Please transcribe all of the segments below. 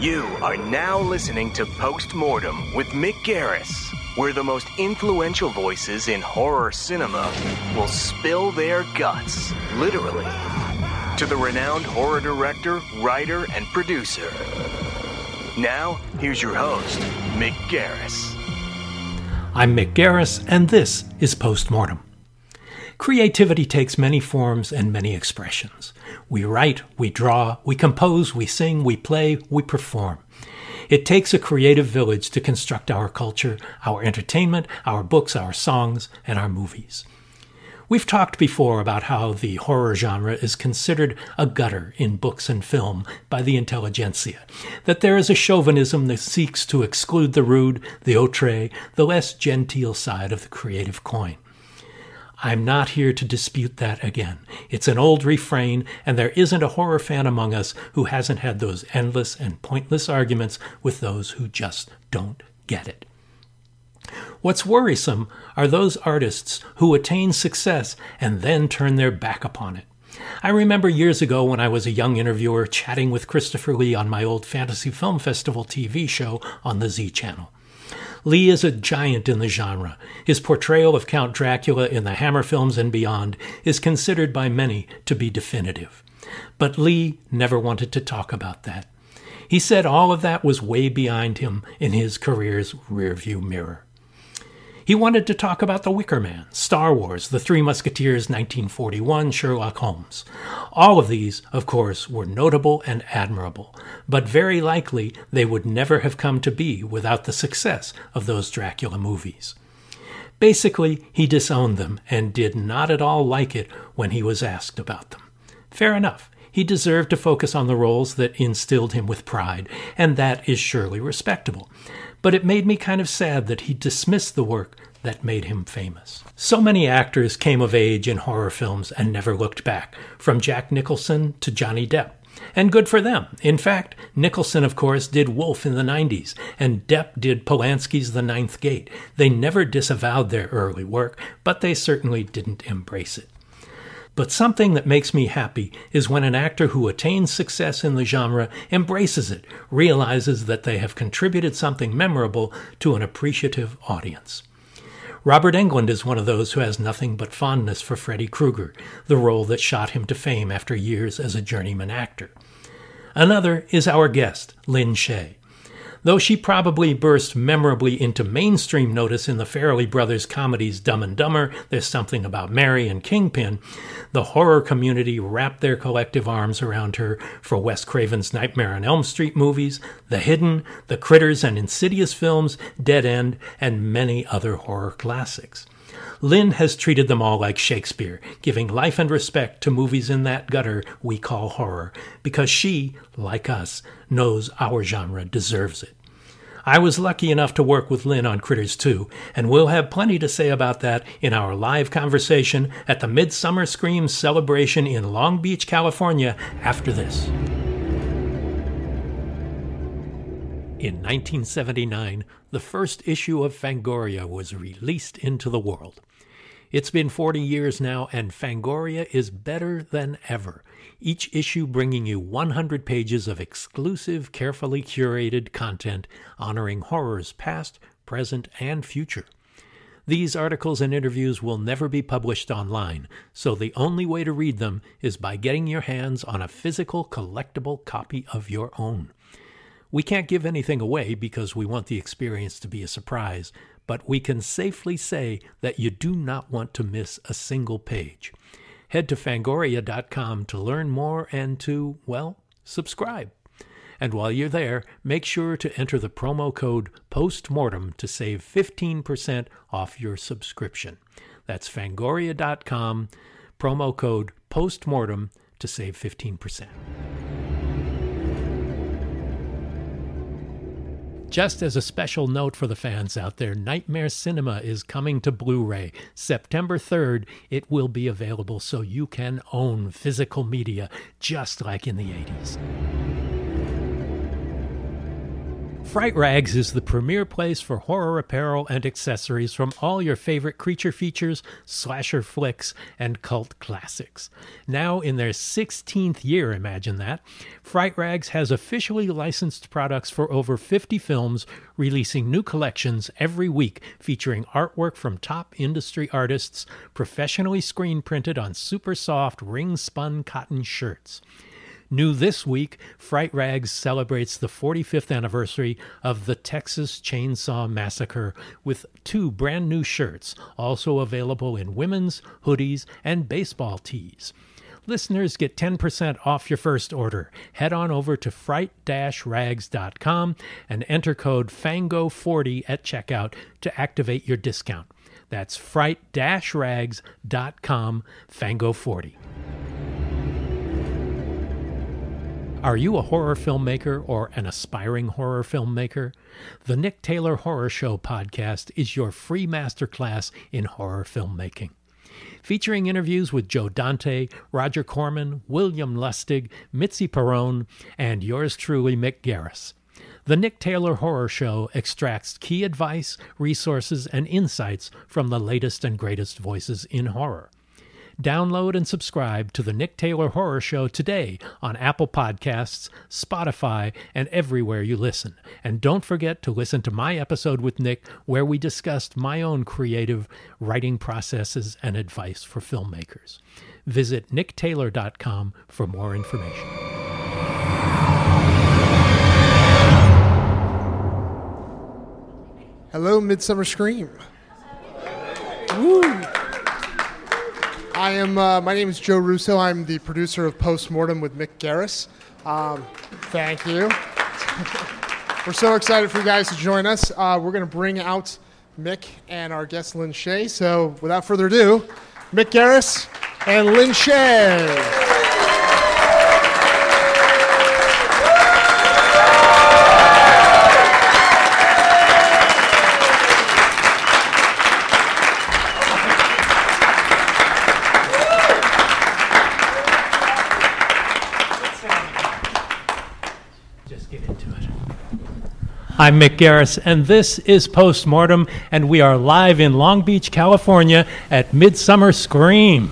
You are now listening to Postmortem with Mick Garris, where the most influential voices in horror cinema will spill their guts, literally, to the renowned horror director, writer, and producer. Now, here's your host, Mick Garris. I'm Mick Garris, and this is Postmortem. Creativity takes many forms and many expressions. We write, we draw, we compose, we sing, we play, we perform. It takes a creative village to construct our culture, our entertainment, our books, our songs, and our movies. We've talked before about how the horror genre is considered a gutter in books and film by the intelligentsia, that there is a chauvinism that seeks to exclude the rude, the outre, the less genteel side of the creative coin. I'm not here to dispute that again. It's an old refrain, and there isn't a horror fan among us who hasn't had those endless and pointless arguments with those who just don't get it. What's worrisome are those artists who attain success and then turn their back upon it. I remember years ago when I was a young interviewer chatting with Christopher Lee on my old Fantasy Film Festival TV show on the Z Channel. Lee is a giant in the genre. His portrayal of Count Dracula in the Hammer films and beyond is considered by many to be definitive. But Lee never wanted to talk about that. He said all of that was way behind him in his career's rearview mirror. He wanted to talk about The Wicker Man, Star Wars, The Three Musketeers, 1941, Sherlock Holmes. All of these, of course, were notable and admirable, but very likely they would never have come to be without the success of those Dracula movies. Basically, he disowned them and did not at all like it when he was asked about them. Fair enough. He deserved to focus on the roles that instilled him with pride, and that is surely respectable but it made me kind of sad that he dismissed the work that made him famous. So many actors came of age in horror films and never looked back, from Jack Nicholson to Johnny Depp. And good for them. In fact, Nicholson, of course, did Wolf in the 90s, and Depp did Polanski's The Ninth Gate. They never disavowed their early work, but they certainly didn't embrace it. But something that makes me happy is when an actor who attains success in the genre embraces it, realizes that they have contributed something memorable to an appreciative audience. Robert Englund is one of those who has nothing but fondness for Freddy Krueger, the role that shot him to fame after years as a journeyman actor. Another is our guest, Lin Shaye. Though she probably burst memorably into mainstream notice in the Farrelly Brothers comedies Dumb and Dumber, There's Something About Mary, and Kingpin, the horror community wrapped their collective arms around her for Wes Craven's Nightmare on Elm Street movies, The Hidden, the Critters and Insidious films, Dead End, and many other horror classics. Lin has treated them all like Shakespeare, giving life and respect to movies in that gutter we call horror, because she, like us, knows our genre deserves it. I was lucky enough to work with Lin on Critters 2, and we'll have plenty to say about that in our live conversation at the Midsummer Scream celebration in Long Beach, California, after this. In 1979, the first issue of Fangoria was released into the world. It's been 40 years now, and Fangoria is better than ever each issue bringing you 100 pages of exclusive, carefully curated content honoring horrors past, present, and future. These articles and interviews will never be published online, so the only way to read them is by getting your hands on a physical, collectible copy of your own. We can't give anything away because we want the experience to be a surprise, but we can safely say that you do not want to miss a single page. Head to fangoria.com to learn more and to, well, subscribe. And while you're there, make sure to enter the promo code POSTMORTEM to save 15% off your subscription. That's fangoria.com, promo code POSTMORTEM to save 15%. Just as a special note for the fans out there, Nightmare Cinema is coming to Blu ray. September 3rd, it will be available so you can own physical media just like in the 80s. Fright Rags is the premier place for horror apparel and accessories from all your favorite creature features, slasher flicks, and cult classics. Now in their 16th year, imagine that, Fright Rags has officially licensed products for over 50 films, releasing new collections every week featuring artwork from top industry artists, professionally screen printed on super soft ring spun cotton shirts. New this week, Fright Rags celebrates the 45th anniversary of the Texas Chainsaw Massacre with two brand new shirts, also available in women's, hoodies, and baseball tees. Listeners get 10% off your first order. Head on over to fright-rags.com and enter code FANGO40 at checkout to activate your discount. That's fright-rags.com, FANGO40. Are you a horror filmmaker or an aspiring horror filmmaker? The Nick Taylor Horror Show podcast is your free masterclass in horror filmmaking. Featuring interviews with Joe Dante, Roger Corman, William Lustig, Mitzi Peirone, and yours truly, Mick Garris. The Nick Taylor Horror Show extracts key advice, resources, and insights from the latest and greatest voices in horror. Download and subscribe to the Nick Taylor Horror Show today on Apple Podcasts, Spotify, and everywhere you listen. And don't forget to listen to my episode with Nick, where we discussed my own creative writing processes and advice for filmmakers. Visit nicktaylor.com for more information. Hello, Midsummer Scream. Woo. I am. Uh, my name is Joe Russo. I'm the producer of Postmortem with Mick Garris. Um, thank you. we're so excited for you guys to join us. Uh, we're going to bring out Mick and our guest Lin Shaye. So, without further ado, Mick Garris and Lin Shaye. I'm Mick Garris, and this is Postmortem, and we are live in Long Beach, California at Midsummer Scream.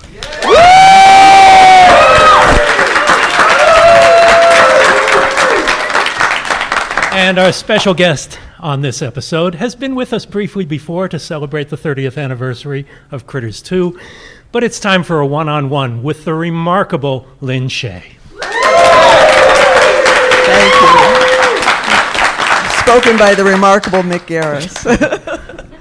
And our special guest on this episode has been with us briefly before to celebrate the 30th anniversary of Critters 2, but it's time for a one on one with the remarkable Lin Shaye. Thank you. Spoken by the remarkable Mick Garris.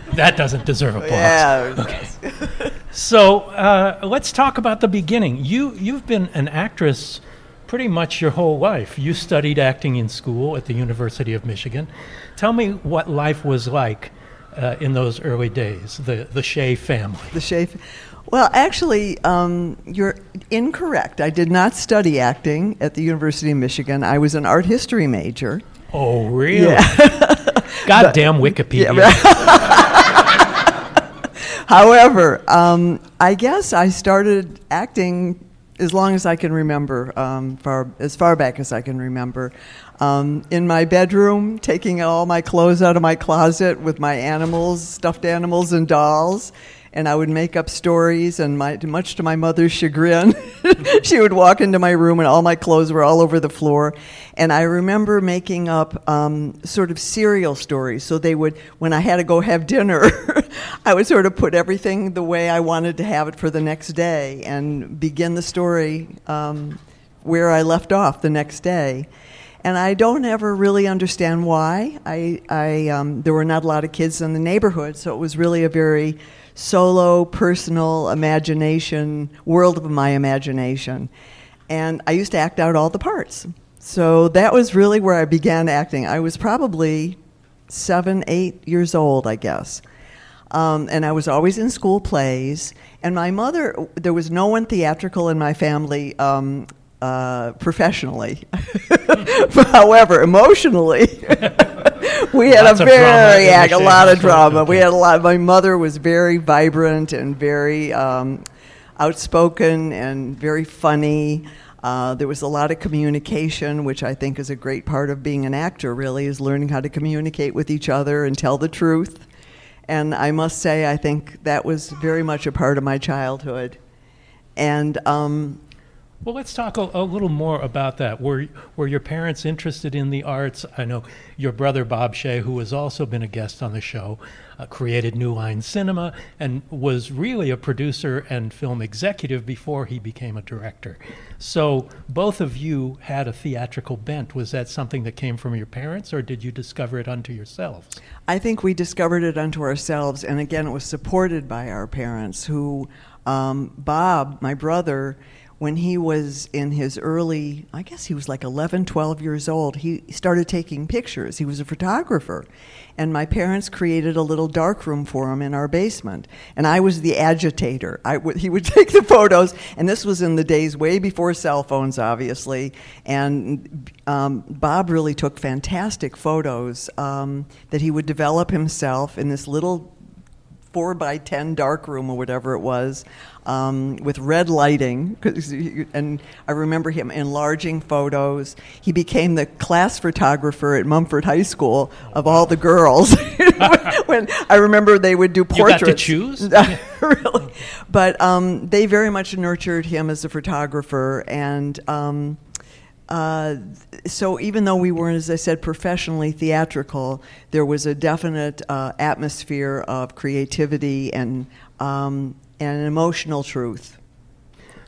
That doesn't deserve applause. yeah. So uh, let's talk about the beginning. You you've been an actress pretty much your whole life. You studied acting in school at the University of Michigan. Tell me what life was like uh, in those early days. The the Shaye family. The Shaye. Well, actually, um, you're incorrect. I did not study acting at the University of Michigan. I was an art history major. Oh really? Goddamn Wikipedia. However, um, I guess I started acting as long as I can remember, um, far, as far back as I can remember. Um, in my bedroom, taking all my clothes out of my closet with my animals, stuffed animals, and dolls. And I would make up stories, and my, much to my mother's chagrin, she would walk into my room, and all my clothes were all over the floor. And I remember making up um, sort of serial stories. So they would, when I had to go have dinner, I would sort of put everything the way I wanted to have it for the next day and begin the story um, where I left off the next day. And I don't ever really understand why. I, I, um, there were not a lot of kids in the neighborhood, so it was really a very solo, personal imagination, world of my imagination. And I used to act out all the parts. So that was really where I began acting. I was probably seven, eight years old, I guess. Um, and I was always in school plays. And my mother, there was no one theatrical in my family um, uh, professionally. However, emotionally, we had Lots a very a lot of drama. We had a lot. My mother was very vibrant and very um, outspoken and very funny. Uh, there was a lot of communication, which I think is a great part of being an actor, really, is learning how to communicate with each other and tell the truth. And I must say, I think that was very much a part of my childhood. And um, well, let's talk a, a, little more about that. Were were your parents interested in the arts? I know your brother Bob Shaye, who has also been a guest on the show, uh, created New Line Cinema and was really a producer and film executive before he became a director. So both of you had a theatrical bent. Was that something that came from your parents, or did you discover it unto yourselves? I think we discovered it unto ourselves, and again, it was supported by our parents. Who, um, Bob, my brother when he was in his early, I guess he was like 11, 12 years old, he started taking pictures. He was a photographer. And my parents created a little dark room for him in our basement. And I was the agitator. I w- he would take the photos, and this was in the days way before cell phones, obviously. And um, Bob really took fantastic photos um, that he would develop himself in this little four by ten dark room or whatever it was, um, with red lighting. And I remember him enlarging photos. He became the class photographer at Mumford High School of all the girls. when I remember they would do portraits. You got to choose. really, but um, they very much nurtured him as a photographer and. Um, uh, so even though we weren't, as I said, professionally theatrical, there was a definite uh, atmosphere of creativity and um, and emotional truth.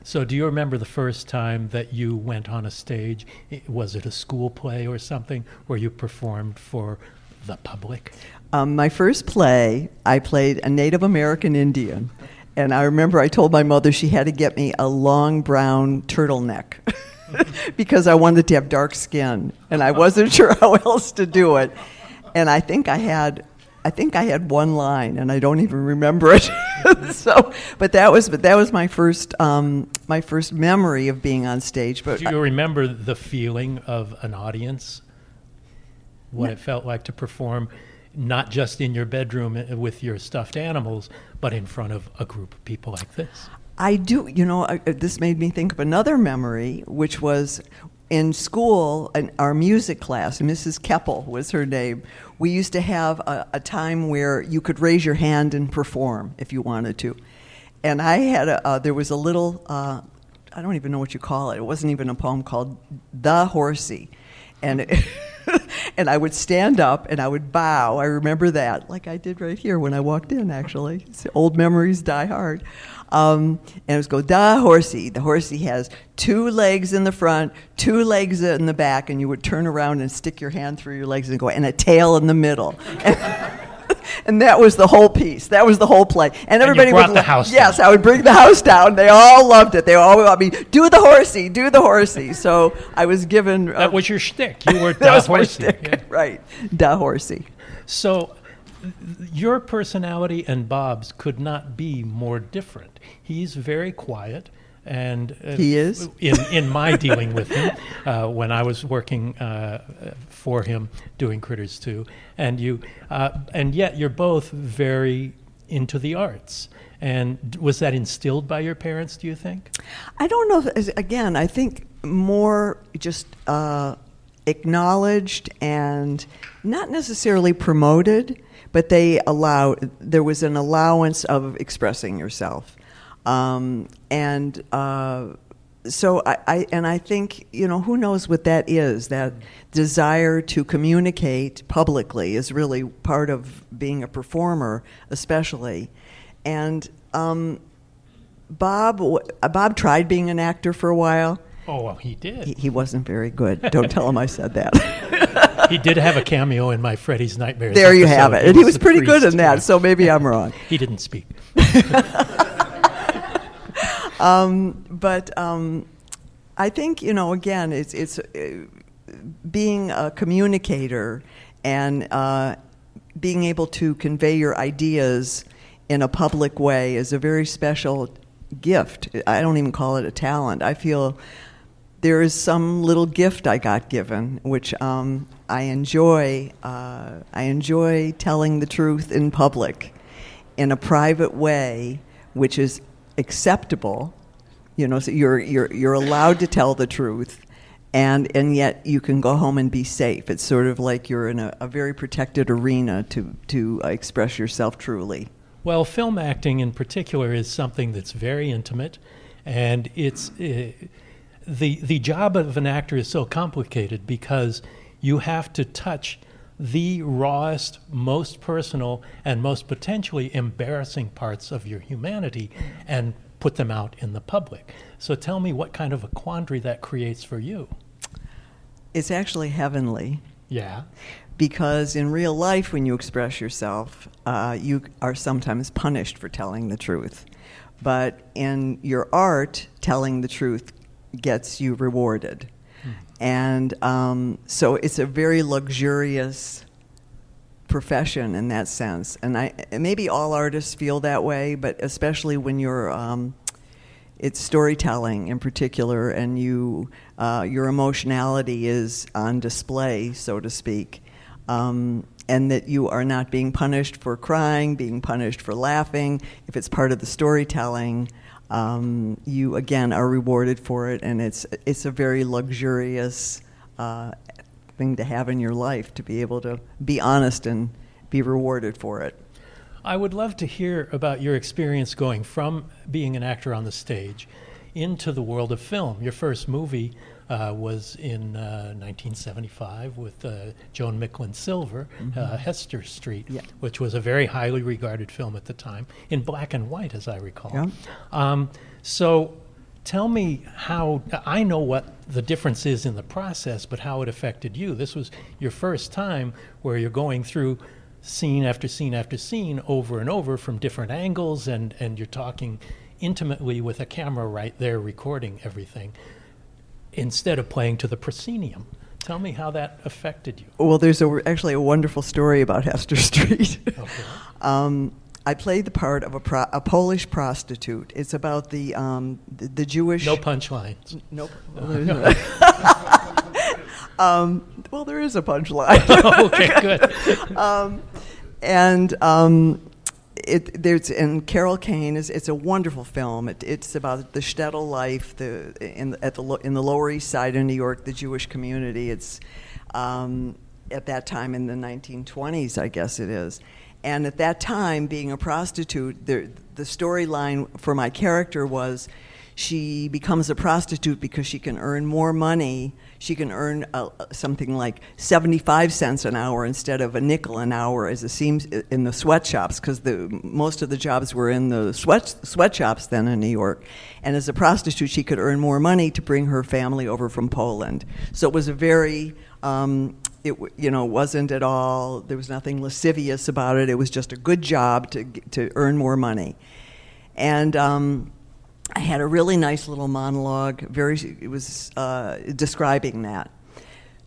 So, do you remember the first time that you went on a stage? Was it a school play or something where you performed for the public? Um, my first play, I played a Native American Indian. And I remember I told my mother she had to get me a long brown turtleneck. because I wanted to have dark skin, and I wasn't sure how else to do it. And I think I had, I think I had one line, and I don't even remember it. so, but that was, but that was my first, um, my first memory of being on stage. But do you I, remember the feeling of an audience? What it felt like to perform, not just in your bedroom uh, with your stuffed animals, but in front of a group of people like this. I do, you know, I, this made me think of another memory, which was in school, in our music class, Mrs. Keppel was her name. We used to have a, a, time where you could raise your hand and perform if you wanted to. And I had a, uh, there was a little, uh, I don't even know what you call it. It wasn't even a poem called The Horsey. And it, and I would stand up and I would bow. I remember that, like I did right here when I walked in, actually. Old memories die hard. Um, and it was go, da horsey. The horsey has two legs in the front, two legs in the back, and you would turn around and stick your hand through your legs and go, and a tail in the middle. and that was the whole piece. That was the whole play. And everybody and would the house. Yes, down. I would bring the house down. They all loved it. They all would me do the horsey, do the horsey. So I was given. Uh, that was your shtick. You were da horsey, yeah. right? Da horsey. So your personality and Bob's could not be more different. He's very quiet. And uh, he is in in my dealing with him uh, when I was working uh, for him doing Critters 2, and you uh, and yet you're both very into the arts. And was that instilled by your parents? Do you think? I don't know. If, again, I think more just uh, acknowledged and not necessarily promoted but they allow there was an allowance of expressing yourself, um, and uh, so I, I, and I think you know who knows what that is that desire to communicate publicly is really part of being a performer, especially, and. Um, Bob, Bob tried being an actor for a while. Oh, well, he did. He, he wasn't very good. Don't tell him I said that. he did have a cameo in my Freddy's Nightmares. There you have it. And he was pretty good in that, so maybe I'm wrong. he didn't speak. um, but um, I think, you know, again, it's, it's uh, being a communicator and uh, being able to convey your ideas in a public way is a very special gift. I don't even call it a talent. I feel there is some little gift I got given, which um, I enjoy. Uh, I enjoy telling the truth in public, in a private way, which is acceptable. You know, so you're you're you're allowed to tell the truth, and and yet you can go home and be safe. It's sort of like you're in a, a very protected arena to to express yourself truly. Well, film acting in particular is something that's very intimate, and it's uh, the the job of an actor is so complicated because you have to touch the rawest, most personal, and most potentially embarrassing parts of your humanity and put them out in the public. So tell me what kind of a quandary that creates for you. It's actually heavenly. Yeah. Because in real life, when you express yourself, uh, you are sometimes punished for telling the truth. But in your art, telling the truth gets you rewarded. And um, so it's a very luxurious profession in that sense. And I, maybe all artists feel that way, but especially when you're, um, it's storytelling in particular, and you, uh, your emotionality is on display, so to speak. Um, and that you are not being punished for crying, being punished for laughing. If it's part of the storytelling, um, you again are rewarded for it, and it's it's a very luxurious uh, thing to have in your life to be able to be honest and be rewarded for it. I would love to hear about your experience going from being an actor on the stage into the world of film. Your first movie uh, was in uh, 1975 with uh, Joan Micklin Silver, mm-hmm. Uh, Hester Street, yeah. which was a very highly regarded film at the time, in black and white, as I recall. Yeah. Um, so tell me how I know what the difference is in the process, but how it affected you. This was your first time where you're going through scene after scene after scene over and over from different angles, and, and you're talking intimately with a camera right there recording everything instead of playing to the proscenium. Tell me how that affected you. Well, there's a, actually a wonderful story about Hester Street. Okay. um, I played the part of a, pro- a Polish prostitute. It's about the um, the, the, Jewish. No punchlines. Nope. um, well, there is a punchline. okay, good. Um, and um, it, there's and Carol Kane is it's a wonderful film. It, it's about the shtetl life, the in at the in the Lower East Side of New York, the Jewish community. It's um, at that time in the 1920s, I guess it is. And at that time, being a prostitute, the the storyline for my character was she becomes a prostitute because she can earn more money. She can earn uh, something like 75 cents an hour instead of a nickel an hour as it seems in the sweatshops because the most of the jobs were in the sweat sweatshops then in New York. And as a prostitute, she could earn more money to bring her family over from Poland. So it was a very um, it you know wasn't at all there was nothing lascivious about it. It was just a good job to to earn more money, and. Um, I had a really nice little monologue. Very, it was uh, describing that.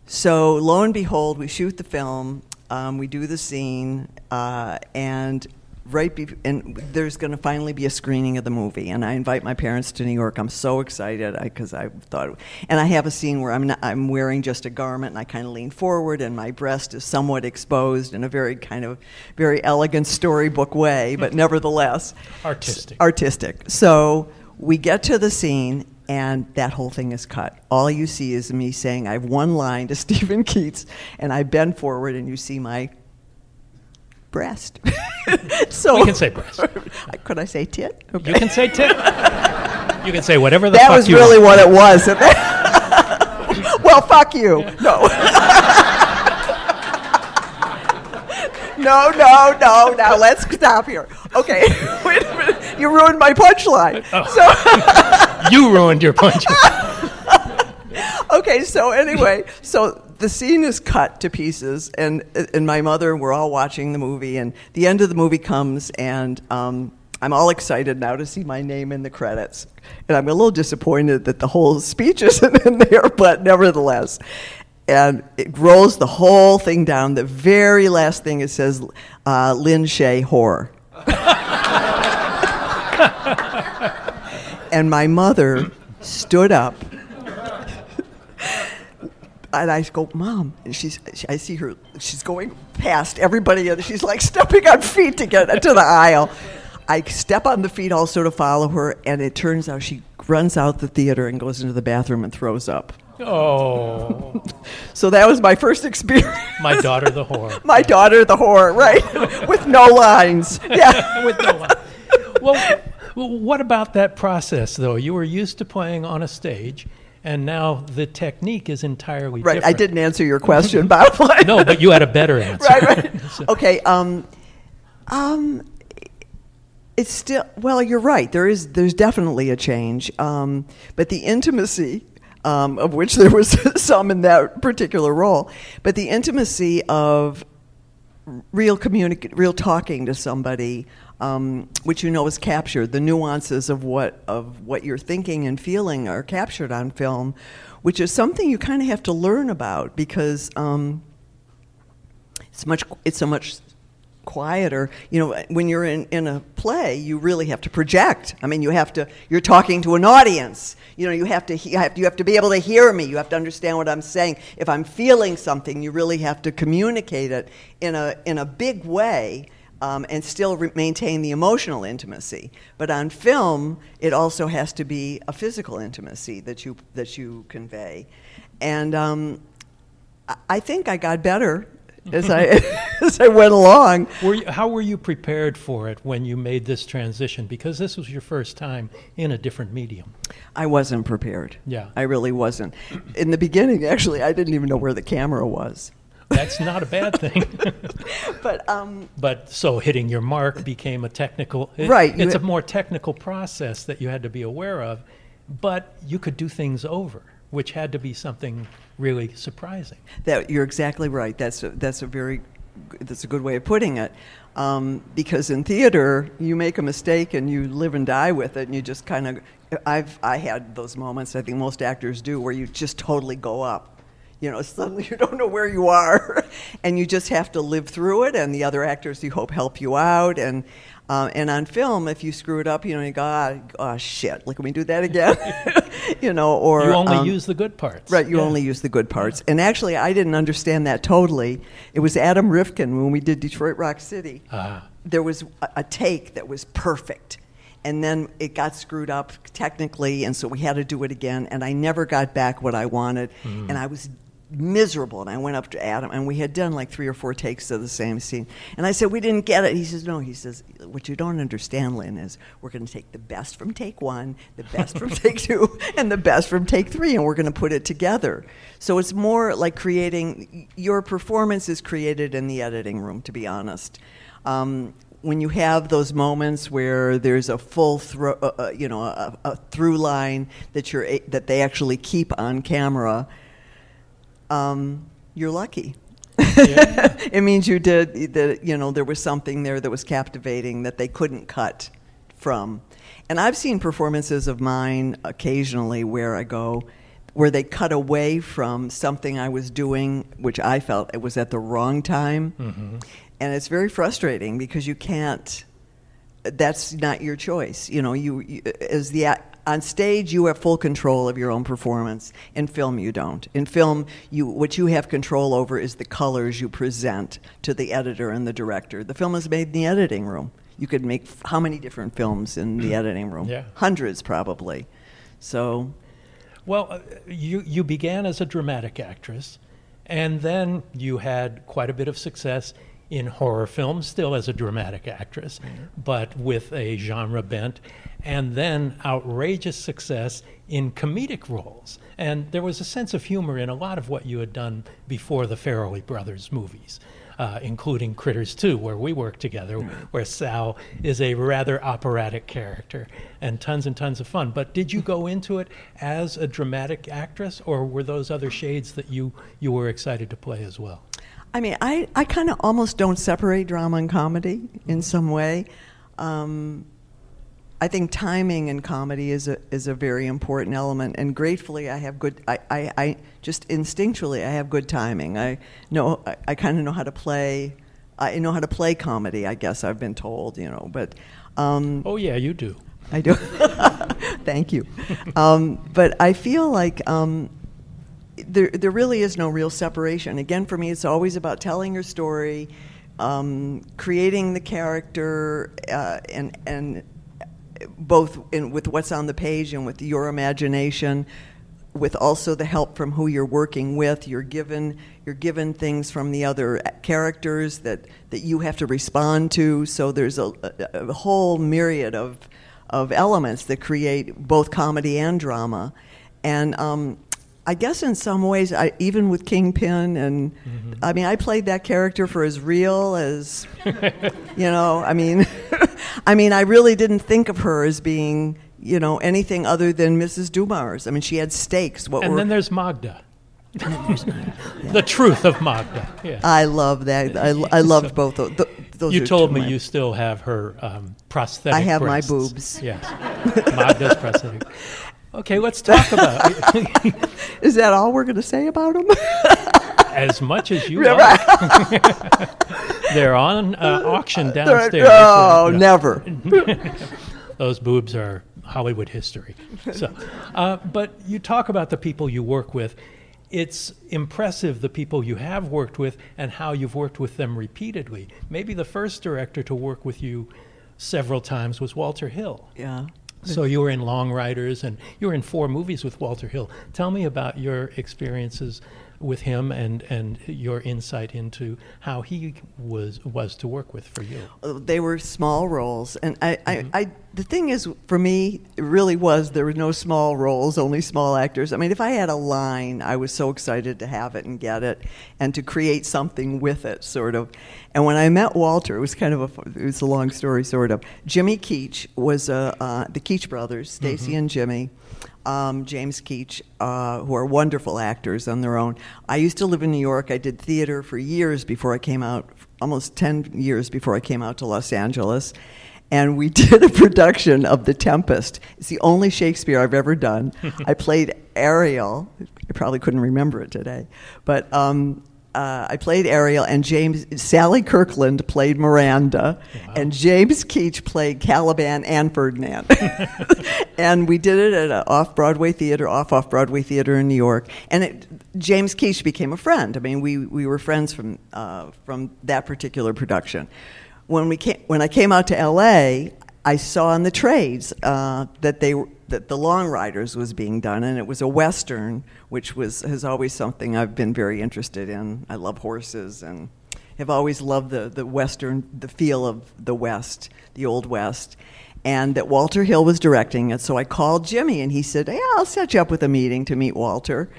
So lo and behold, we shoot the film. Um, we do the scene, uh, and right be- and there's going to finally be a screening of the movie and i invite my parents to new york i'm so excited because I, I, thought and i have a scene where i'm not, i'm wearing just a garment and i kind of lean forward and my breast is somewhat exposed in a very kind of very elegant storybook way but nevertheless artistic artistic so we get to the scene, and that whole thing is cut. All you see is me saying, I have one line to Steven Keats, and I bend forward, and you see my breast. so we can say breast. Could I say tit? Okay. You can say tit. you can say whatever the that was really want. what it was. well, fuck you. No. no, no, no. Now let's stop here. Okay, wait a minute. You ruined my punchline. Oh. So you ruined your punchline. okay, so anyway, so the scene is cut to pieces, and and my mother, we're all watching the movie, and the end of the movie comes, and um, I'm all excited now to see my name in the credits, and I'm a little disappointed that the whole speech isn't in there, but nevertheless. And it rolls the whole thing down. The very last thing it says, uh, Lin Shaye Horror. And my mother stood up and I go, Mom. And she's, I see her, she's going past everybody, and she's like stepping on feet to get to the aisle. I step on the feet also to follow her, and it turns out she runs out the theater and goes into the bathroom and throws up. Oh, So that was my first experience. my daughter, the whore. my daughter, the whore, right? With no lines. Yeah. With no lines. Well, what about that process, though? You were used to playing on a stage, and now the technique is entirely different. Right. different. I didn't answer your question, bottom line. No, but you had a better answer. right, right. Okay. Um, um, it's still well. You're right. There is there's definitely a change, um, but the intimacy. Um, of which there was some in that particular role, but the intimacy of real communic- real talking to somebody, um, which you know is captured. The nuances of what of what you're thinking and feeling are captured on film, which is something you kind of have to learn about because um, it's much it's so much quieter. You know when you're in, in a play you really have to project. I mean you have to you're talking to an audience. You know you have to have, you have to be able to hear me. You have to understand what i'm saying. If i'm feeling something you really have to communicate it in a in a big way um, and still re- maintain the emotional intimacy but on film it also has to be a physical intimacy that you that you convey and um, I- think I got better as I as I went along. Were you, how were you prepared for it when you made this transition? Because this was your first time in a different medium. I wasn't prepared. Yeah. I really wasn't. In the beginning, actually, I didn't even know where the camera was. That's not a bad thing. But um, but so hitting your mark became a technical. it- Right, It's a more technical process that you had to be aware of, but you could do things over, which had to be something really surprising. that you're exactly right. That's a, that's a very that's a good way of putting it. Um, because in theater, you make a mistake and you live and die with it, and you just kind of. I've I had those moments. I think most actors do, where you just totally go up. You know, suddenly you don't know where you are, and you just have to live through it. And the other actors, you hope, help you out. And uh, and on film, if you screw it up, you know, you go, ah, oh shit, look, can we do that again? you know, or You only um, use the good parts. Right, you Yeah. only use the good parts. And actually, I didn't understand that totally. It was Adam Rifkin when we did Detroit Rock City. Ah. There was a, a take that was perfect. And then it got screwed up technically, and so we had to do it again. And I never got back what I wanted. Mm. And I was miserable. And I went up to Adam, and we had done like three or four takes of the same scene. And I said, We didn't get it. He says, No. He says, What you don't understand, Lin, is we're going to take the best from take one, the best from take two, and the best from take three, and we're going to put it together. So it's more like creating your performance is created in the editing room, to be honest. Um, when you have those moments where there's a full thro- uh, uh, you know a, a through line that you're a- that they actually keep on camera um, you're lucky. It means you did that you know there was something there that was captivating that they couldn't cut from. And i've seen performances of mine occasionally where i go where they cut away from something i was doing which i felt it was at the wrong time. And it's very frustrating because you can't that's not your choice. You know, you, you as the act- on stage you have full control of your own performance. In film, you don't. In film, you what you have control over is the colors you present to the editor and the director. The film is made in the editing room. You could make f- how many different films in the editing room? Yeah. Hundreds, probably. So, Well, uh, you, you began as a dramatic actress, and then you had quite a bit of success in horror films, still as a dramatic actress, but with a genre bent, and then outrageous success in comedic roles. And there was a sense of humor in a lot of what you had done before the Farrelly Brothers movies. Uh, including Critters 2, where we work together, where Sal is a rather operatic character and tons and tons of fun. But did you go into it as a dramatic actress, or were those other shades that you, you were excited to play as well? I mean, I, I kind of almost don't separate drama and comedy in some way. Um, I think timing in comedy is a is a very important element, and gratefully, I have good. I, I, I just instinctually, I have good timing. I know I, I kind of know how to play. I know how to play comedy. I guess I've been told, you know, but. Um, Oh, yeah, you do. I do. Thank you. Um, but I feel like um, there, there really is no real separation. Again, for me, it's always about telling your story, um, creating the character, uh, and and both in, with what's on the page and with your imagination, with also the help from who you're working with. You're given you're given things from the other characters that, that you have to respond to. So there's a, a, whole myriad of of elements that create both comedy and drama. And um, I guess in some ways, I, even with Kingpin, and mm-hmm. I mean, I played that character for as real as, you know. I mean, I mean, I really didn't think of her as being, you know, anything other than Mrs. Dumars. I mean, she had stakes. What and were, then there's Magda. the truth of Magda. Yeah. I love that. I, I loved so, both of those. You told me my, you still have her um, prosthetic. I have breasts. my boobs. Yes, Magda's prosthetic. Okay, let's talk about. Is that all we're going to say about them? as much as you like. They're on uh, auction downstairs. Oh, no. never. Those boobs are Hollywood history. So, uh, but you talk about the people you work with. It's impressive the people you have worked with and how you've worked with them repeatedly. Maybe the first director to work with you several times was Walter Hill. Yeah. So you were in Long Riders and you were in four movies with Walter Hill. Tell me about your experiences with him and, and your insight into how he was was to work with for you. Uh, they were small roles, and I, mm-hmm. I, I, the thing is for me, it really was there were no small roles, only small actors. I mean, if I had a line, I was so excited to have it and get it, and to create something with it, sort of. And when I met Walter, it was kind of a it was a long story, sort of. Jimmy Keach was uh, uh, the Keach brothers, Stacy mm-hmm. and Jimmy um, James Keach, uh, who are wonderful actors on their own. I used to live in New York. I did theater for years before I came out, almost 10 years before I came out to Los Angeles. And we did a production of The Tempest. It's the only Shakespeare I've ever done. I played Ariel. I probably couldn't remember it today. But um, uh, I played Ariel, and James Sally Kirkland played Miranda, wow. and James Keach played Caliban and Ferdinand. and we did it at an off Broadway theater, off off Broadway theater in New York. And it, James Keach became a friend. I mean, we, we were friends from uh, from that particular production. When we came, when I came out to L.A., I saw in the trades uh, that they that the Long Riders was being done, and it was a western, which was has always something I've been very interested in. I love horses and have always loved the the western, the feel of the West, the old West, and that Walter Hill was directing it. So I called Jimmy, and he said, "Yeah, I'll set you up with a meeting to meet Walter."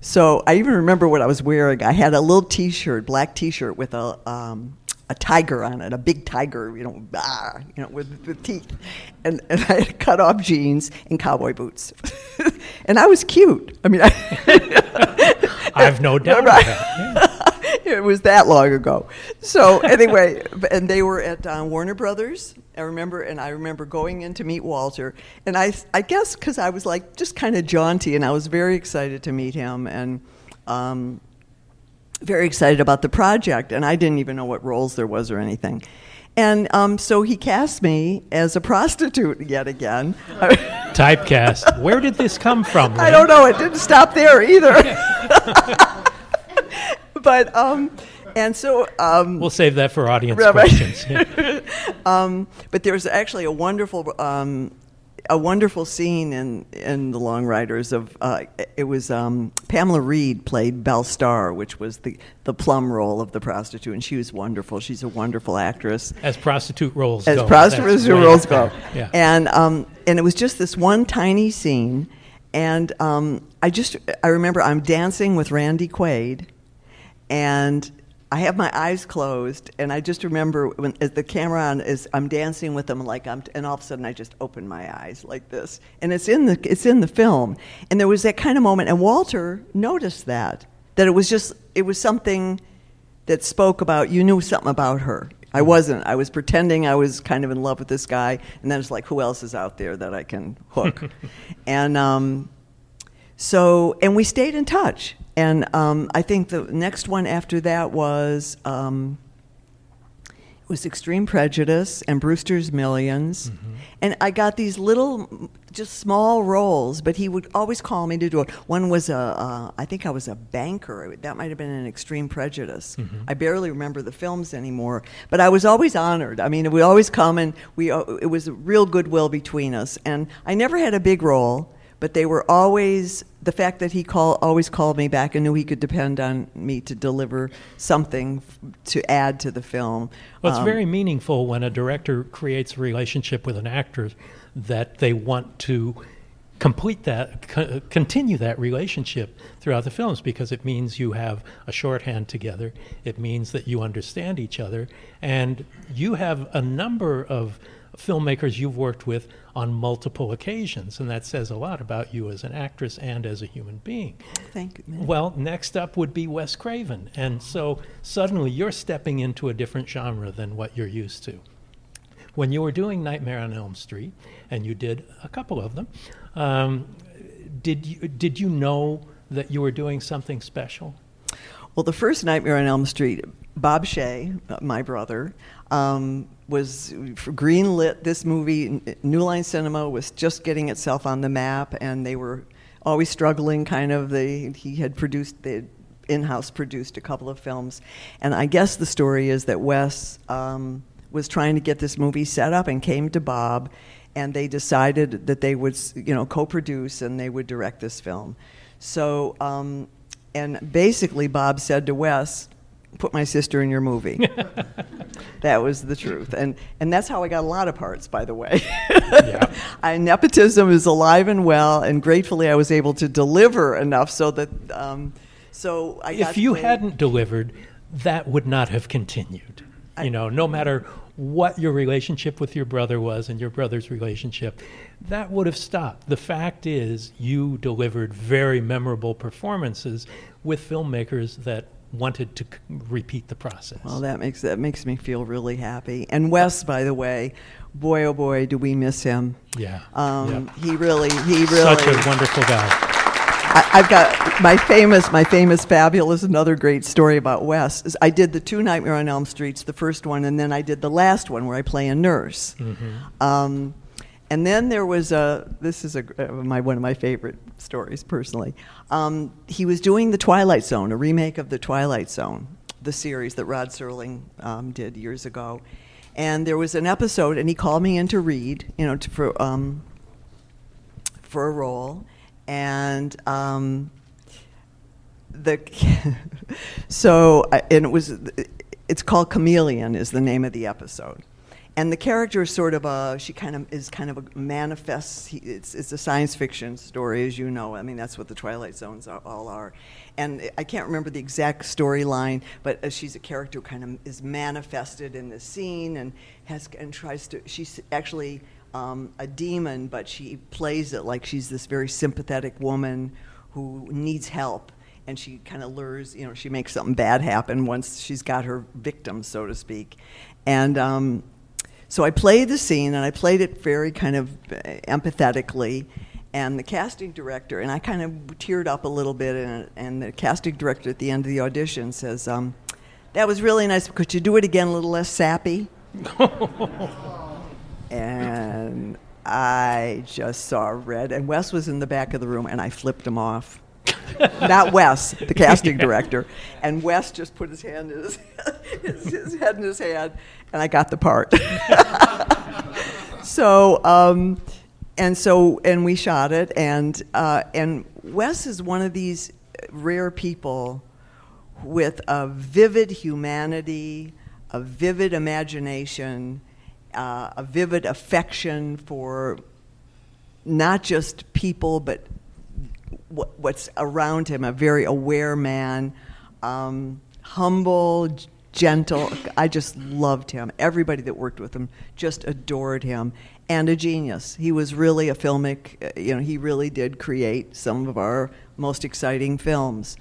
So I even remember what I was wearing. I had a little T-shirt, black T-shirt with a um, a tiger on it, a big tiger, you know, ah, you know, with, with teeth, and, and I had cut off jeans and cowboy boots, and I was cute. I mean, I, have no doubt. Right? it was that long ago. So anyway, and they were at uh, Warner Brothers. I remember, and I remember going in to meet Walter, and I, I guess because I was like just kind of jaunty, and I was very excited to meet him, and. Um, very excited about the project, and I didn't even know what roles there was or anything. And um, so he cast me as a prostitute yet again. Typecast. Where did this come from? Lin? I don't know. It didn't stop there either. but um, and so um, we'll save that for audience right, questions. um, but there's actually a wonderful um, a wonderful scene in in the Long Riders of uh, it was um, Pamela Reed played Belle Starr, which was the the plum role of the prostitute, and she was wonderful. She's a wonderful actress. As prostitute roles as go. prostitute roles go, yeah. and um, and it was just this one tiny scene, and um, I just I remember I'm dancing with Randy Quaid, and I have my eyes closed, and I just remember when as the camera on is I'm dancing with them like I'm, and all of a sudden I just open my eyes like this, and it's in the it's in the film, and there was that kind of moment, and Walter noticed that that it was just it was something that spoke about you knew something about her. I wasn't. I was pretending I was kind of in love with this guy, and then it's like, who else is out there that I can hook? and um, so, and we stayed in touch. And um, I think the next one after that was um, was Extreme Prejudice and Brewster's Millions And I got these little, just small roles, but he would always call me to do it. One was a, uh, I think I was a banker. That might have been an Extreme Prejudice. I barely remember the films anymore, but I was always honored. I mean, we always come and we, uh, it was a real goodwill between us. And I never had a big role, but they were always the fact that he call, always called me back and knew he could depend on me to deliver something f- to add to the film. Well, it's Um, very meaningful when a director creates a relationship with an actor that they want to complete that, co- continue that relationship throughout the films because it means you have a shorthand together. It means that you understand each other. And you have a number of filmmakers you've worked with on multiple occasions. And that says a lot about you as an actress and as a human being. Thank you. Well, next up would be Wes Craven. And so suddenly you're stepping into a different genre than what you're used to. When you were doing Nightmare on Elm Street, and you did a couple of them, um, did you did you know that you were doing something special? Well, the first Nightmare on Elm Street, Bob Shaye, uh, my brother, um, was greenlit this movie. New Line Cinema was just getting itself on the map, and they were always struggling. Kind of, they he had produced in-house produced a couple of films, and I guess the story is that Wes um, was trying to get this movie set up and came to Bob, and they decided that they would, you know, co-produce and they would direct this film. So, um, and basically, Bob said to Wes, "Put my sister in your movie." that was the truth, and and that's how I got a lot of parts, by the way. Yeah. I, nepotism is alive and well, and gratefully, I was able to deliver enough so that. Um, so I if you hadn't delivered, that would not have continued. you know, no matter what your relationship with your brother was and your brother's relationship, that would have stopped. The fact is, you delivered very memorable performances with filmmakers that wanted to c- repeat the process. Well, that makes that makes me feel really happy. And Wes, by the way, boy oh boy, do we miss him. yeah. Um, yeah. He really, he really. Such a wonderful guy. I, I've got my famous, my famous, fabulous. Another great story about Wes is I did the two Nightmare on Elm Streets, the first one, and then I did the last one where I play a nurse. Um, and then there was a. This is a uh, my one of my favorite stories personally. Um, he was doing the Twilight Zone, a remake of the Twilight Zone, the series that Rod Serling um, did years ago. And there was an episode, and he called me in to read, you know, to, for um, for a role, and um, the so and it was it's called Chameleon is the name of the episode, and the character is sort of a she kind of is kind of a manifests. It's it's a science fiction story, as you know. I mean that's what the Twilight Zones are, all are, and I can't remember the exact storyline, but uh, she's a character who kind of is manifested in the scene and has and tries to. She's actually um, a demon, but she plays it like she's this very sympathetic woman who needs help. And she kind of lures, you know, she makes something bad happen once she's got her victim, so to speak. And um, so I played the scene, and I played it very kind of uh, empathetically. And the casting director, and I kind of teared up a little bit, and, and the casting director at the end of the audition says, um, That was really nice. Could you do it again a little less sappy? and I just saw red. And Wes was in the back of the room, and I flipped him off. Not Wes, the casting director. And Wes just put his hand in his, his, his head in his hand, and I got the part. so, um, and so, and we shot it, and uh, and Wes is one of these rare people with a vivid humanity, a vivid imagination, uh, a vivid affection for not just people, but what, what's around him. A very aware man, um, humble, gentle. I just loved him. Everybody that worked with him just adored him, and a genius. He was really a filmic. uh, You know, he really did create some of our most exciting films.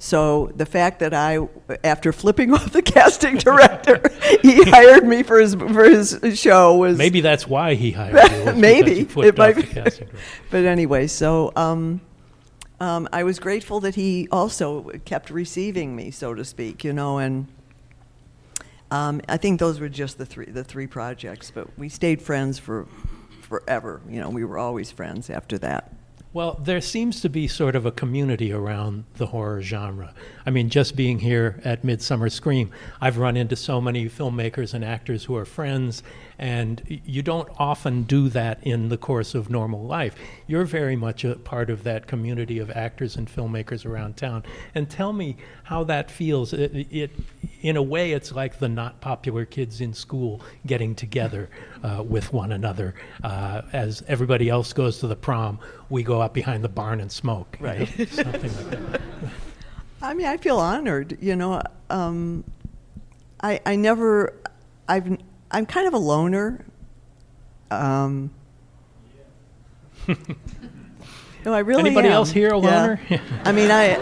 So the fact that I, after flipping off the casting director, he hired me for his for his show was Maybe that's why he hired because maybe it might be. the casting director. but anyway, so um, um, I was grateful that he also kept receiving me, so to speak, you know, and Um, I think those were just the three the three projects, but we stayed friends for forever. You know, we were always friends after that. Well, there seems to be sort of a community around the horror genre. I mean, just being here at Midsummer Scream, I've run into so many filmmakers and actors who are friends, and you don't often do that in the course of normal life. You're very much a part of that community of actors and filmmakers around town. And tell me how that feels. It, it in a way, it's like the not popular kids in school getting together uh, with one another. Uh, as everybody else goes to the prom, we go out behind the barn and smoke. Right. You know, something like that. I mean, I feel honored. You know, um, I I never, I've I'm kind of a loner. Um, no, I really. Anybody am. else here a Yeah. loner? I mean, I.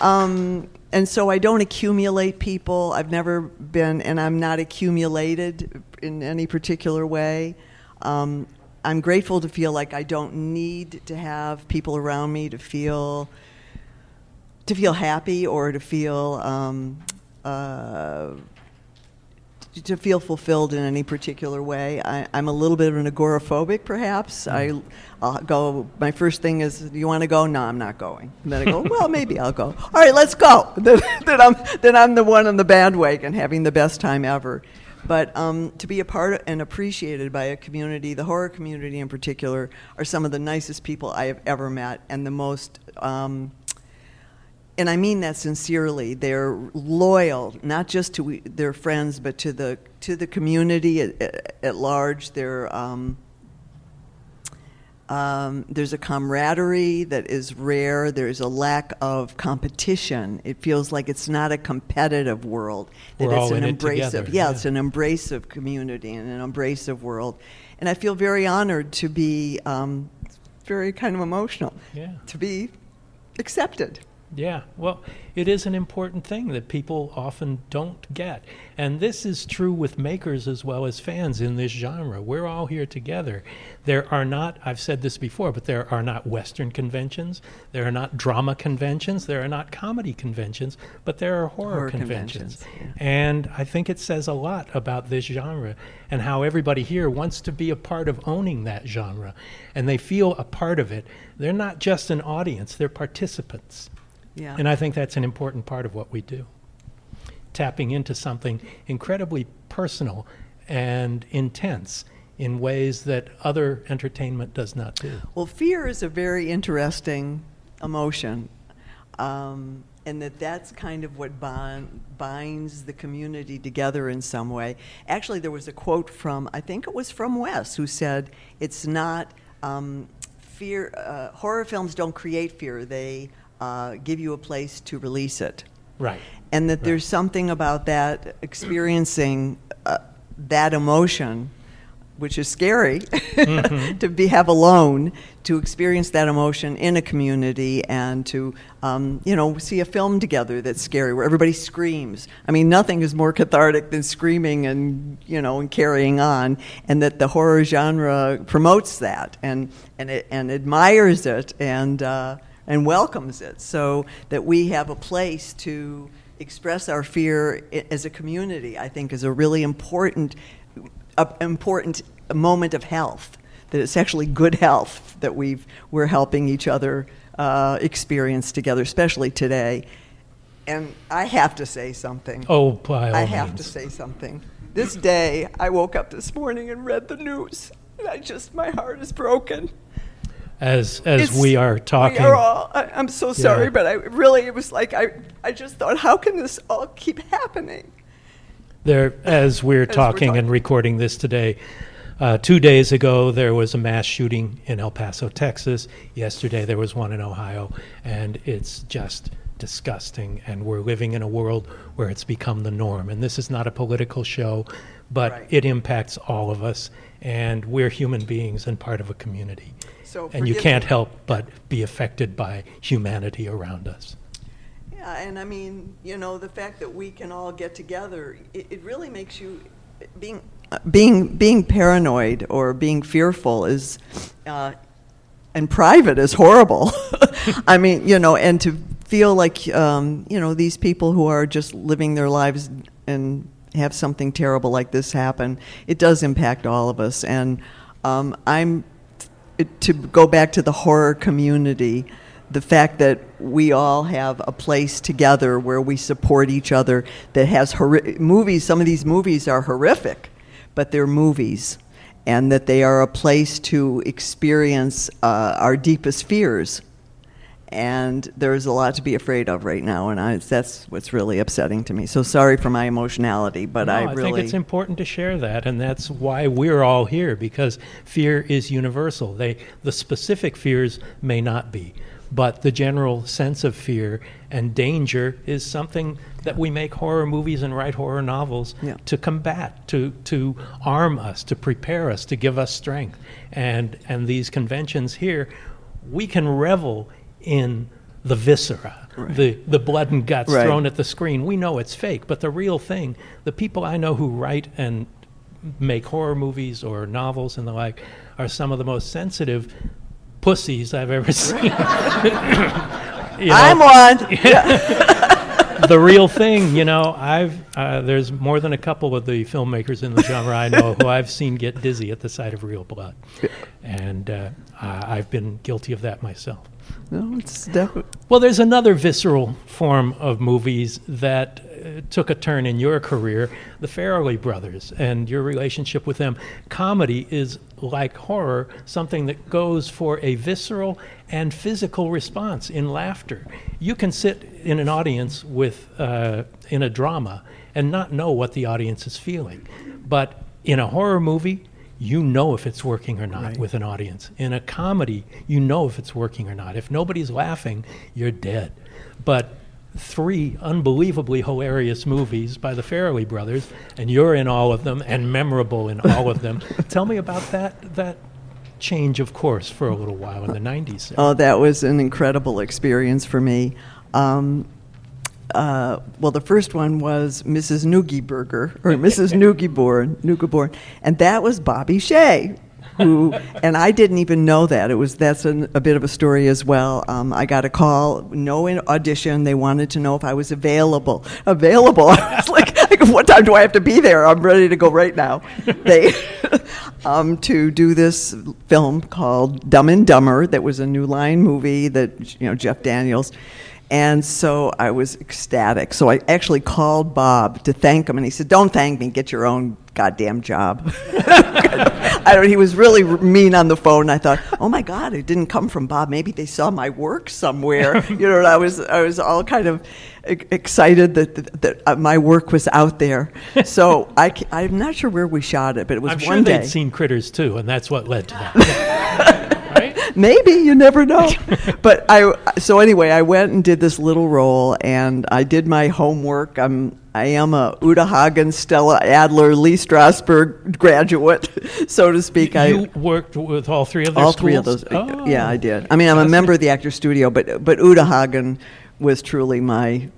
um, and so I don't accumulate people. I've never been, and I'm not accumulated in any particular way. Um, I'm grateful to feel like I don't need to have people around me to feel to feel happy or to feel um, uh, to feel fulfilled in any particular way. I, I'm a little bit of an agoraphobic, perhaps. I, I'll go. My first thing is, "Do you want to go?" No, I'm not going. And then I go, "Well, maybe I'll go." All right, let's go. then, then I'm then I'm the one on the bandwagon, having the best time ever. But um, to be a part and appreciated by a community, the horror community in particular, are some of the nicest people I have ever met, and the most. Um, and I mean that sincerely. They're loyal, not just to their friends, but to the to the community at, at large. They're um, um, there's a camaraderie that is rare. There's a lack of competition. It feels like it's not a competitive world. That We're it's all an in it embrace together, of yeah, yeah. it's an embrace of community and an embrace of world. And I feel very honored to be um, very kind of emotional Yeah. to be accepted. Yeah, well, it is an important thing that people often don't get. And this is true with makers as well as fans in this genre. We're all here together. There are not, I've said this before, but there are not Western conventions, there are not drama conventions, there are not comedy conventions, but there are horror, Horror conventions. conventions, And I think it says a lot about this genre and how everybody here wants to be a part of owning that genre. And they feel a part of it. They're not just an audience, they're participants. Yeah. And I think that's an important part of what we do. Tapping into something incredibly personal and intense in ways that other entertainment does not do. Well, fear is a very interesting emotion, um, and that that's kind of what bond, binds the community together in some way. Actually, there was a quote from I think it was from Wes who said, "It's not um, fear. Uh, horror films don't create fear; they uh, give you a place to release it." Right. and that there's something about that experiencing uh, that emotion which is scary to be have alone to experience that emotion in a community and to um, you know see a film together that's scary where everybody screams i mean nothing is more cathartic than screaming and you know and carrying on and that the horror genre promotes that and and it, and admires it and uh, and welcomes it so that we have a place to express our fear as a community i think is a really important important moment of health that it's actually good health that we've we're helping each other uh, experience together especially today and i have to say something Oh, by I have to say something. This day, I woke up this morning and read the news. And I just, my heart is broken. As as It's- we are talking, We are all, I, I'm so sorry, Yeah. but I really, it was like, I, I just thought, how can this all keep happening? there as we're we're talking and recording this today. Uh, two days ago, there was a mass shooting in El Paso, Texas. Yesterday, there was one in Ohio, and it's just disgusting. And we're living in a world where it's become the norm. And this is not a political show, but Right. it impacts all of us, and we're human beings and part of a community. So and you can't me. help but be affected by humanity around us. Yeah, and I mean, you know, the fact that we can all get together, it, it really makes you being being being paranoid or being fearful is uh, and private is horrible. I mean, you know, and to feel like um, you know these people who are just living their lives and have something terrible like this happen. It does impact all of us, and um, I'm to go back to the horror community. The fact that we all have a place together where we support each other that has hor- movies. Some of these movies are horrific, but they're movies, and that they are a place to experience uh, our deepest fears and there's a lot to be afraid of right now, and I, that's what's really upsetting to me. So sorry for my emotionality, but no, I really I think it's important to share that, and that's why we're all here because fear is universal. They the specific fears may not be, but the general sense of fear and danger is something that we make horror movies and write horror novels yeah. to combat, to to arm us, to prepare us, to give us strength, and and these conventions here, we can revel in the viscera, right. the, the blood and guts right. thrown at the screen. We know it's fake, but the real thing, the people I know who write and make horror movies or novels and the like, are some of the most sensitive pussies I've ever seen. you know, I'm one. the real thing, you know, I've uh, there's more than a couple of the filmmakers in the genre I know who I've seen get dizzy at the sight of real blood, and uh, I've been guilty of that myself. No, it's definitely. Well, there's another visceral form of movies that uh, took a turn in your career, the Farrelly brothers, and your relationship with them. Comedy is like horror, something that goes for a visceral and physical response in laughter. You can sit in an audience with uh, in a drama and not know what the audience is feeling, but in a horror movie, you know if it's working or not right. with an audience. In a comedy, you know if it's working or not. If nobody's laughing, you're dead. But three unbelievably hilarious movies by the Farrelly brothers, and you're in all of them and memorable in all of them. Tell me about that that change of course for a little while in the 90s. Oh, that was an incredible experience for me. Um, uh, well, the first one was Mrs. Neugebürger, or Mrs. Neugebauer, Neugebauer, and that was Bobby Shaye, who, and I didn't even know that. It was that's an, a bit of a story as well. Um, I got a call, no audition. They wanted to know if I was available. Available. I was like, what time do I have to be there? I'm ready to go right now. They um, to do this film called Dumb and Dumber. That was a New Line movie that you know Jeff Daniels and so I was ecstatic. So I actually called Bob to thank him, and he said, "Don't thank me. Get your own goddamn job." I don't. He was really mean on the phone. I thought, "Oh my God, it didn't come from Bob. Maybe they saw my work somewhere." you know, I was I was all kind of excited that that, that uh, my work was out there. So I I'm not sure where we shot it, but it was I'm one sure day. they'd seen Critters 2, and that's what led to that. Maybe you never know. but I so anyway, I went and did this little role, and I did my homework. I'm I am a Uta Hagen, Stella Adler, Lee Strasberg graduate, so to speak. You, I worked with all three of those. All schools? three of those. Oh. Yeah, I did. I mean, I'm a member of the Actor Studio, but but Uta Hagen was truly my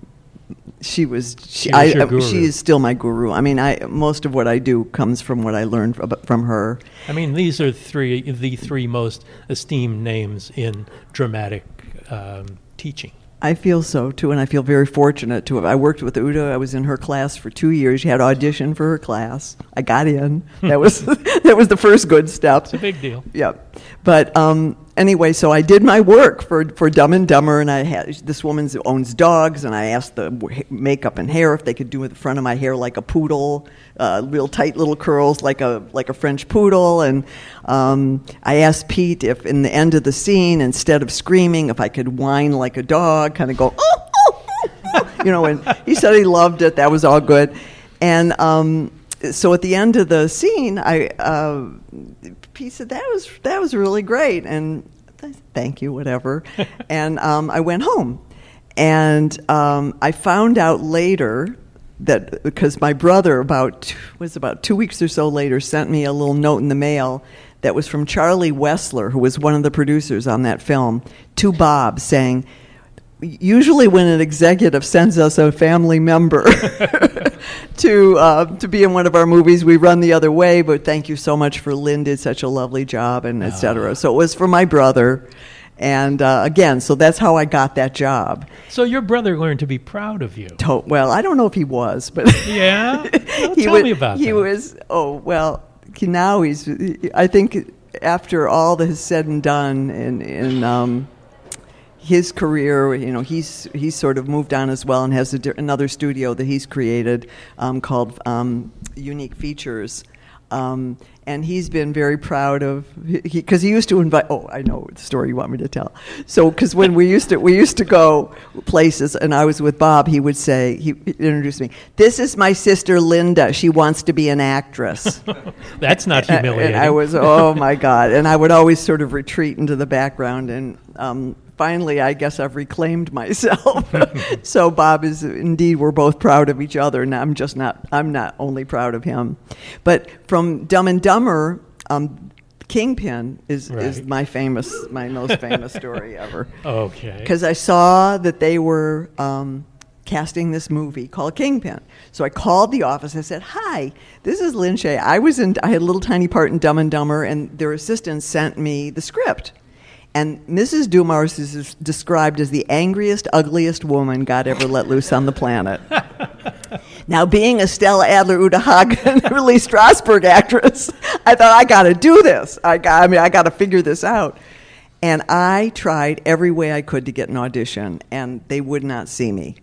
she was she, she, was I, she is still my guru. I mean, I most of what I do comes from what I learned from, her. I mean, these are three the three most esteemed names in dramatic um, teaching. I feel so too, and I feel very fortunate to have. I worked with Uta. I was in her class for two years. She had audition for her class. I got in. that was that was the first good step. It's a big deal. Yep. But um, anyway, so I did my work for for Dumb and Dumber, and I had this woman owns dogs, and I asked the makeup and hair if they could do the front of my hair like a poodle, uh, real tight little curls like a like a French poodle, and um, I asked Pete if in the end of the scene, instead of screaming, if I could whine like a dog, kind of go, oh, oh, oh, you know, and he said he loved it. That was all good, and. Um, so at the end of the scene, I uh, Pete said that was that was really great, and thank you, whatever. and um, I went home, and um, I found out later that because my brother about was about two weeks or so later sent me a little note in the mail that was from Charlie Wessler, who was one of the producers on that film, to Bob saying usually when an executive sends us a family member to uh, to be in one of our movies, we run the other way. But thank you so much for Lin did such a lovely job and etc. So it was for my brother, And uh, again, so that's how I got that job. So your brother learned to be proud of you. To- well, I don't know if he was, but Yeah? Well, he tell was, me about he that. was oh well he, now he's i think after all that is said and done and, in um, his career you know he's he's sort of moved on as well and has di- another studio that he's created um, called um, unique features. Um, and he's been very proud of because he, he used to invite. Oh, I know the story you want me to tell. So, because when we used to we used to go places, and I was with Bob, he would say he introduced me. This is my sister Linda. She wants to be an actress. That's not humiliating. And I was, oh my God. And I would always sort of retreat into the background. And um, finally, I guess I've reclaimed myself. so Bob is indeed, we're both proud of each other. And I'm just not, I'm not only proud of him. But from Dumb and Dumber, um, Kingpin is, is my famous, my most famous story ever okay. because I saw that they were um, casting this movie called Kingpin. So I called the office. I said, "Hi, this is Lin Shaye. I was in. I had a little tiny part in Dumb and Dumber, and their assistant sent me the script." And Mrs. Dumars is described as the angriest, ugliest woman God ever let loose on the planet. Now, being a Stella Adler, Uta Hagen, Lee Strasberg actress, I thought I got to do this. I got, I mean, I got to figure this out. And I tried every way I could to get an audition, and they would not see me.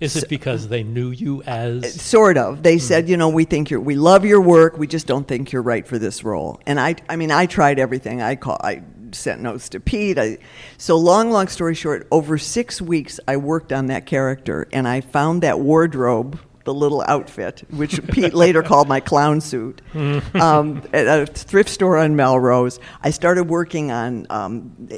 Is it because they knew you as. Sort of. They hmm. said, you know, we think you're, we love your work. We just don't think you're right for this role. And I, I mean, I tried everything. I call, I sent notes to Pete. I, so long, long story short, over six weeks, I worked on that character, and I found that wardrobe, the little outfit, which Pete later called my clown suit, um, at a thrift store on Melrose. I started working on, um,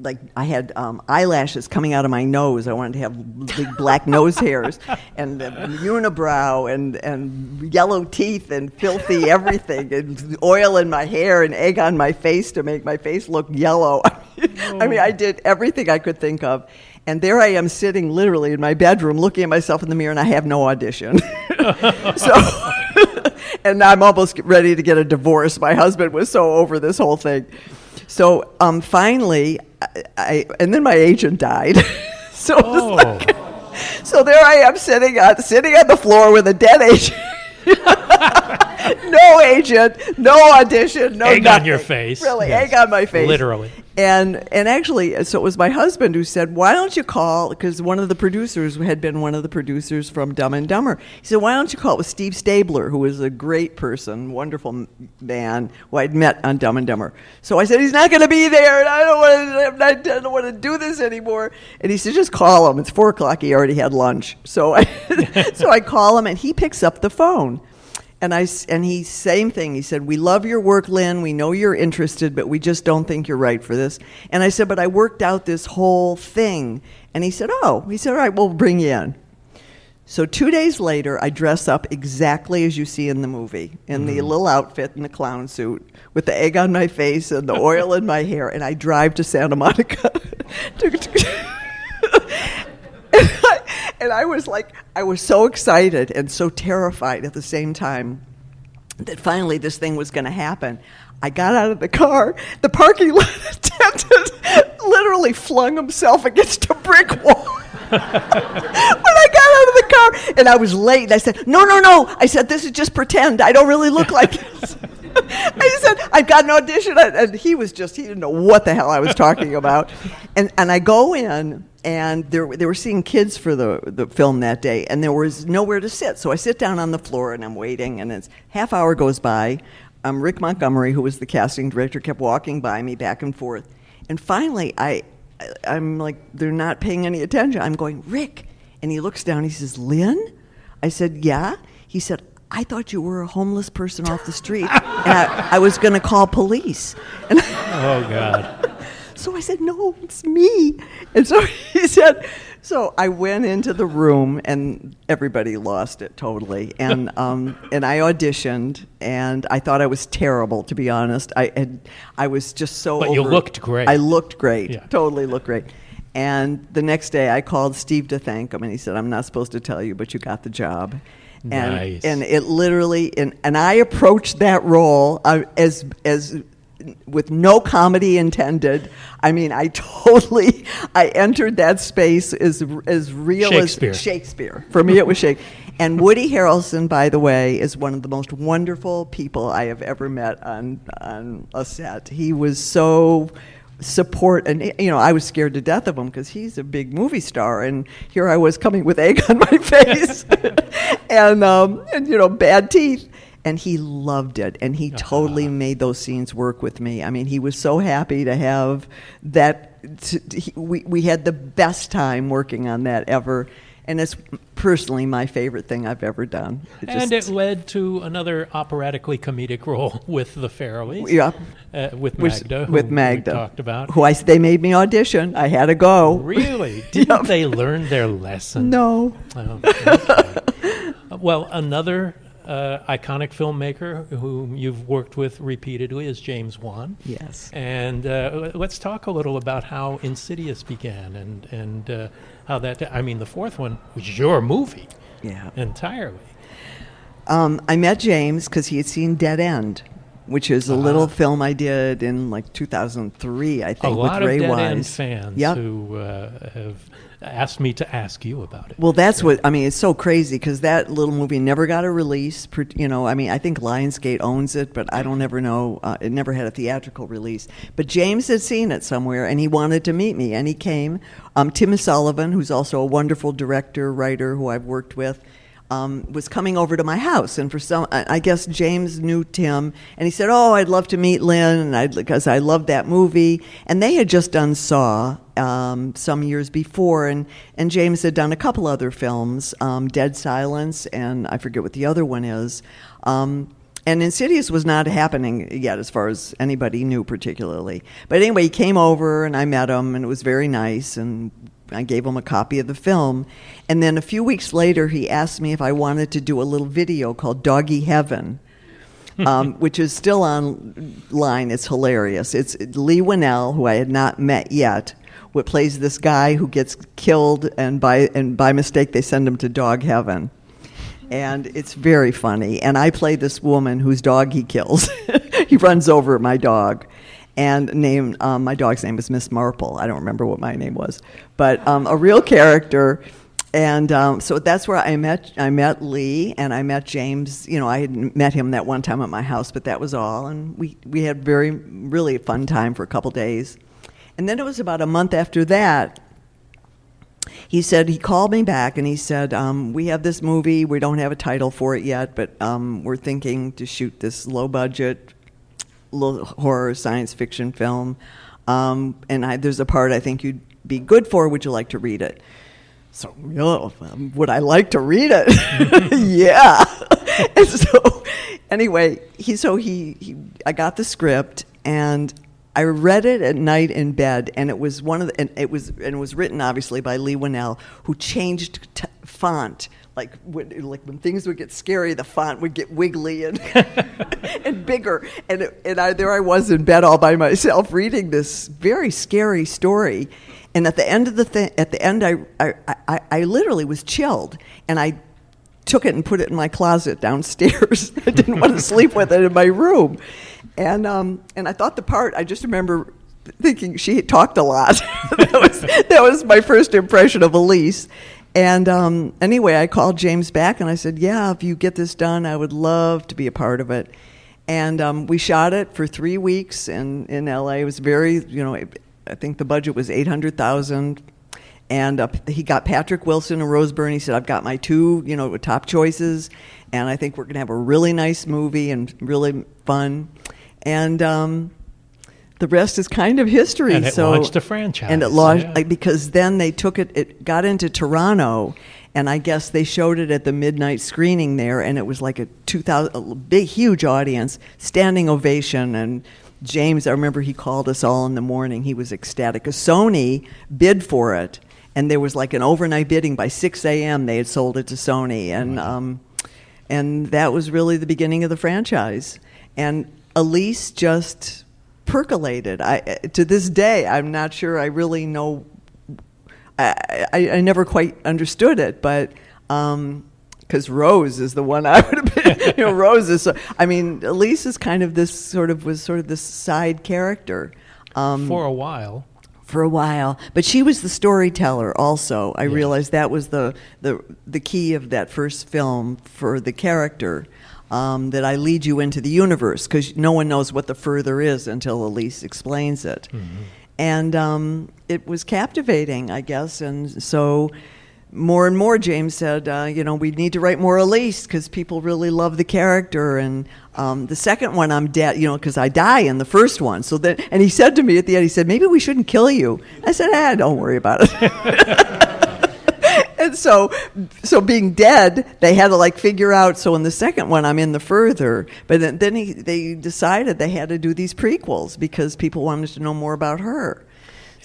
like, I had um, eyelashes coming out of my nose. I wanted to have big black nose hairs, and uh, unibrow, and, and yellow teeth, and filthy everything, and oil in my hair, and egg on my face to make my face look yellow. I mean, I did everything I could think of. And there I am sitting literally in my bedroom looking at myself in the mirror, and I have no audition. so, and I'm almost ready to get a divorce. My husband was so over this whole thing. So um, finally, I, I, and then my agent died. so, Oh. like- so there I am sitting on, sitting on the floor with a dead agent. no agent, no audition, no Egg on your face. Really, Yes. egg on my face. Literally. And and actually, so it was my husband who said, "Why don't you call?" Because one of the producers had been one of the producers from Dumb and Dumber. He said, "Why don't you call?" It was Steve Stabler, who was a great person, wonderful man who I'd met on Dumb and Dumber. So I said, "He's not going to be there, and I don't want to. I don't want to do this anymore." And he said, "Just call him. It's four o'clock. He already had lunch." So I so I call him, and he picks up the phone. And I and he same thing. He said, "We love your work, Lin. We know you're interested, but we just don't think you're right for this." And I said, "But I worked out this whole thing." And he said, "Oh." He said, "All right, we'll bring you in." So two days later, I dress up exactly as you see in the movie, in the mm-hmm. little outfit and the clown suit, with the egg on my face and the oil in my hair, and I drive to Santa Monica. to- to- and I was like, I was so excited and so terrified at the same time that finally this thing was going to happen. I got out of the car. The parking lot attendant literally flung himself against a brick wall. when I got out of the car and I was late, and I said, "No, no, no!" I said, "This is just pretend. I don't really look like this." I said, "I've got an audition," and he was just—he didn't know what the hell I was talking about. And and I go in, and they were- they were seeing kids for the the film that day, and there was nowhere to sit. So I sit down on the floor and I'm waiting, and it's half hour goes by. Um, Rick Montgomery, who was the casting director, kept walking by me back and forth, and finally I I- I'm like, they're not paying any attention. I'm going, Rick. And he looks down. He says, Lin? I said, yeah. He said, I thought you were a homeless person off the street. and I, I was going to call police. And Oh, God. So I said, no, it's me. And so he said, so I went into the room and everybody lost it totally. And, um, and I auditioned and I thought I was terrible, to be honest. I, had, I was just so But you looked great. I looked great. Yeah. Totally looked great. And the next day I called Steve to thank him and he said, I'm not supposed to tell you, but you got the job. And, Nice. and it literally, and, and I approached that role uh, as, as with no comedy intended. I mean, I totally I entered that space as as real Shakespeare. as Shakespeare. For me, it was Shakespeare. And Woody Harrelson, by the way, is one of the most wonderful people I have ever met on on a set. He was so support and you know I was scared to death of him because he's a big movie star and here I was coming with egg on my face and um, and you know bad teeth and he loved it and he totally made those scenes work with me. I mean he was so happy to have that t- he, we we had the best time working on that ever and it's personally my favorite thing I've ever done. It and just- it led to another operatically comedic role with the Farrellys. Yeah. Uh, with Magda. with Magda, talked about. who I they made me audition. I had to go. Really? Didn't they learn their lesson? No. Oh, okay. Uh, well, another uh, iconic filmmaker whom you've worked with repeatedly is James Wan. Yes. And uh, let's talk a little about how Insidious began and and uh, how that. I mean, the fourth one was your movie Yeah. entirely. Um, I met James because he had seen Dead End, which is a little film I did in like 2003, I think, lot with Ray of Dead Wise. End fans Yep. who uh, have asked me to ask you about it. Well, that's what I mean. It's so crazy because that little movie never got a release. You know, I mean, I think Lionsgate owns it, but I don't ever know. Uh, it never had a theatrical release. But James had seen it somewhere, and he wanted to meet me, and he came. Um, Tim Sullivan, who's also a wonderful director, writer who I've worked with. Um, was coming over to my house, and for some, I guess James knew Tim, and he said, "Oh, I'd love to meet Lin, and because I loved that movie." And they had just done Saw um, some years before, and and James had done a couple other films, um, Dead Silence, and I forget what the other one is. Um, and Insidious was not happening yet, as far as anybody knew, particularly. But anyway, he came over, and I met him, and it was very nice, and I gave him a copy of the film. And then a few weeks later, he asked me if I wanted to do a little video called Doggy Heaven, um, which is still online. It's hilarious. It's Leigh Whannell, who I had not met yet, what plays this guy who gets killed, and by, and by mistake, they send him to dog heaven. And it's very funny. And I play this woman whose dog he kills. he runs over my dog and name um, my dog's name is Miss Marple. I don't remember what my name was, but um, a real character. And um, so that's where I met I met Leigh and I met James. You know, I had met him that one time at my house, but that was all. And we we had very really fun time for a couple days. And then it was about a month after that. He said he called me back and he said, um, "We have this movie. We don't have a title for it yet, but um, we're thinking to shoot this low budget horror science fiction film. Um, and I, there's a part I think you'd be good for. Would you like to read it? So, um, would I like to read it? yeah. and so, anyway, he so he, he I got the script and I read it at night in bed, and it was one of the, and it was and it was written obviously by Leigh Whannell, who changed t- font. Like when, like when things would get scary, the font would get wiggly and and bigger. And it, and I, there I was in bed all by myself reading this very scary story. And at the end of the thing, at the end, I, I, I, I literally was chilled, and I took it and put it in my closet downstairs. I didn't want to sleep with it in my room, and um, and I thought the part. I just remember thinking she talked a lot. that was that was my first impression of Elise. And um, anyway, I called James back and I said, "Yeah, if you get this done, I would love to be a part of it." And um, we shot it for three weeks in in LA. It was very, you know, I think the budget was eight hundred thousand and uh, he got Patrick Wilson and Rose Byrne. He said, "I've got my two, you know, top choices, and I think we're going to have a really nice movie and really fun." And um, the rest is kind of history. And it so, launched a franchise, and it launched yeah. like, because then they took it. It got into Toronto, and I guess they showed it at the midnight screening there, and it was like a two thousand, a big, huge audience, standing ovation, and James. I remember he called us all in the morning. He was ecstatic. 'Cause Sony bid for it, and there was like an overnight bidding. By six a.m., they had sold it to Sony, and um, and that was really the beginning of the franchise. And Elise just percolated. I to this day, I'm not sure I really know. I I, I never quite understood it, but. Um, because Rose is the one I would have been. you know, Rose is. So, I mean, Elise is kind of this sort of was sort of this side character. Um, For a while. for a while. But she was the storyteller also. I realized that was the, the the key of that first film for the character. Um, that I lead you into the universe because no one knows what the further is until Elise explains it. And um, it was captivating, I guess. And so more and more, James said, uh, you know, we need to write more Elise because people really love the character. And um, the second one, I'm dead, you know, because I die in the first one. So then, and he said to me at the end, he said, maybe we shouldn't kill you. I said, ah, don't worry about it. and so, so being dead, they had to like figure out. So in the second one, I'm in the further. But then, then he, they decided they had to do these prequels because people wanted to know more about her.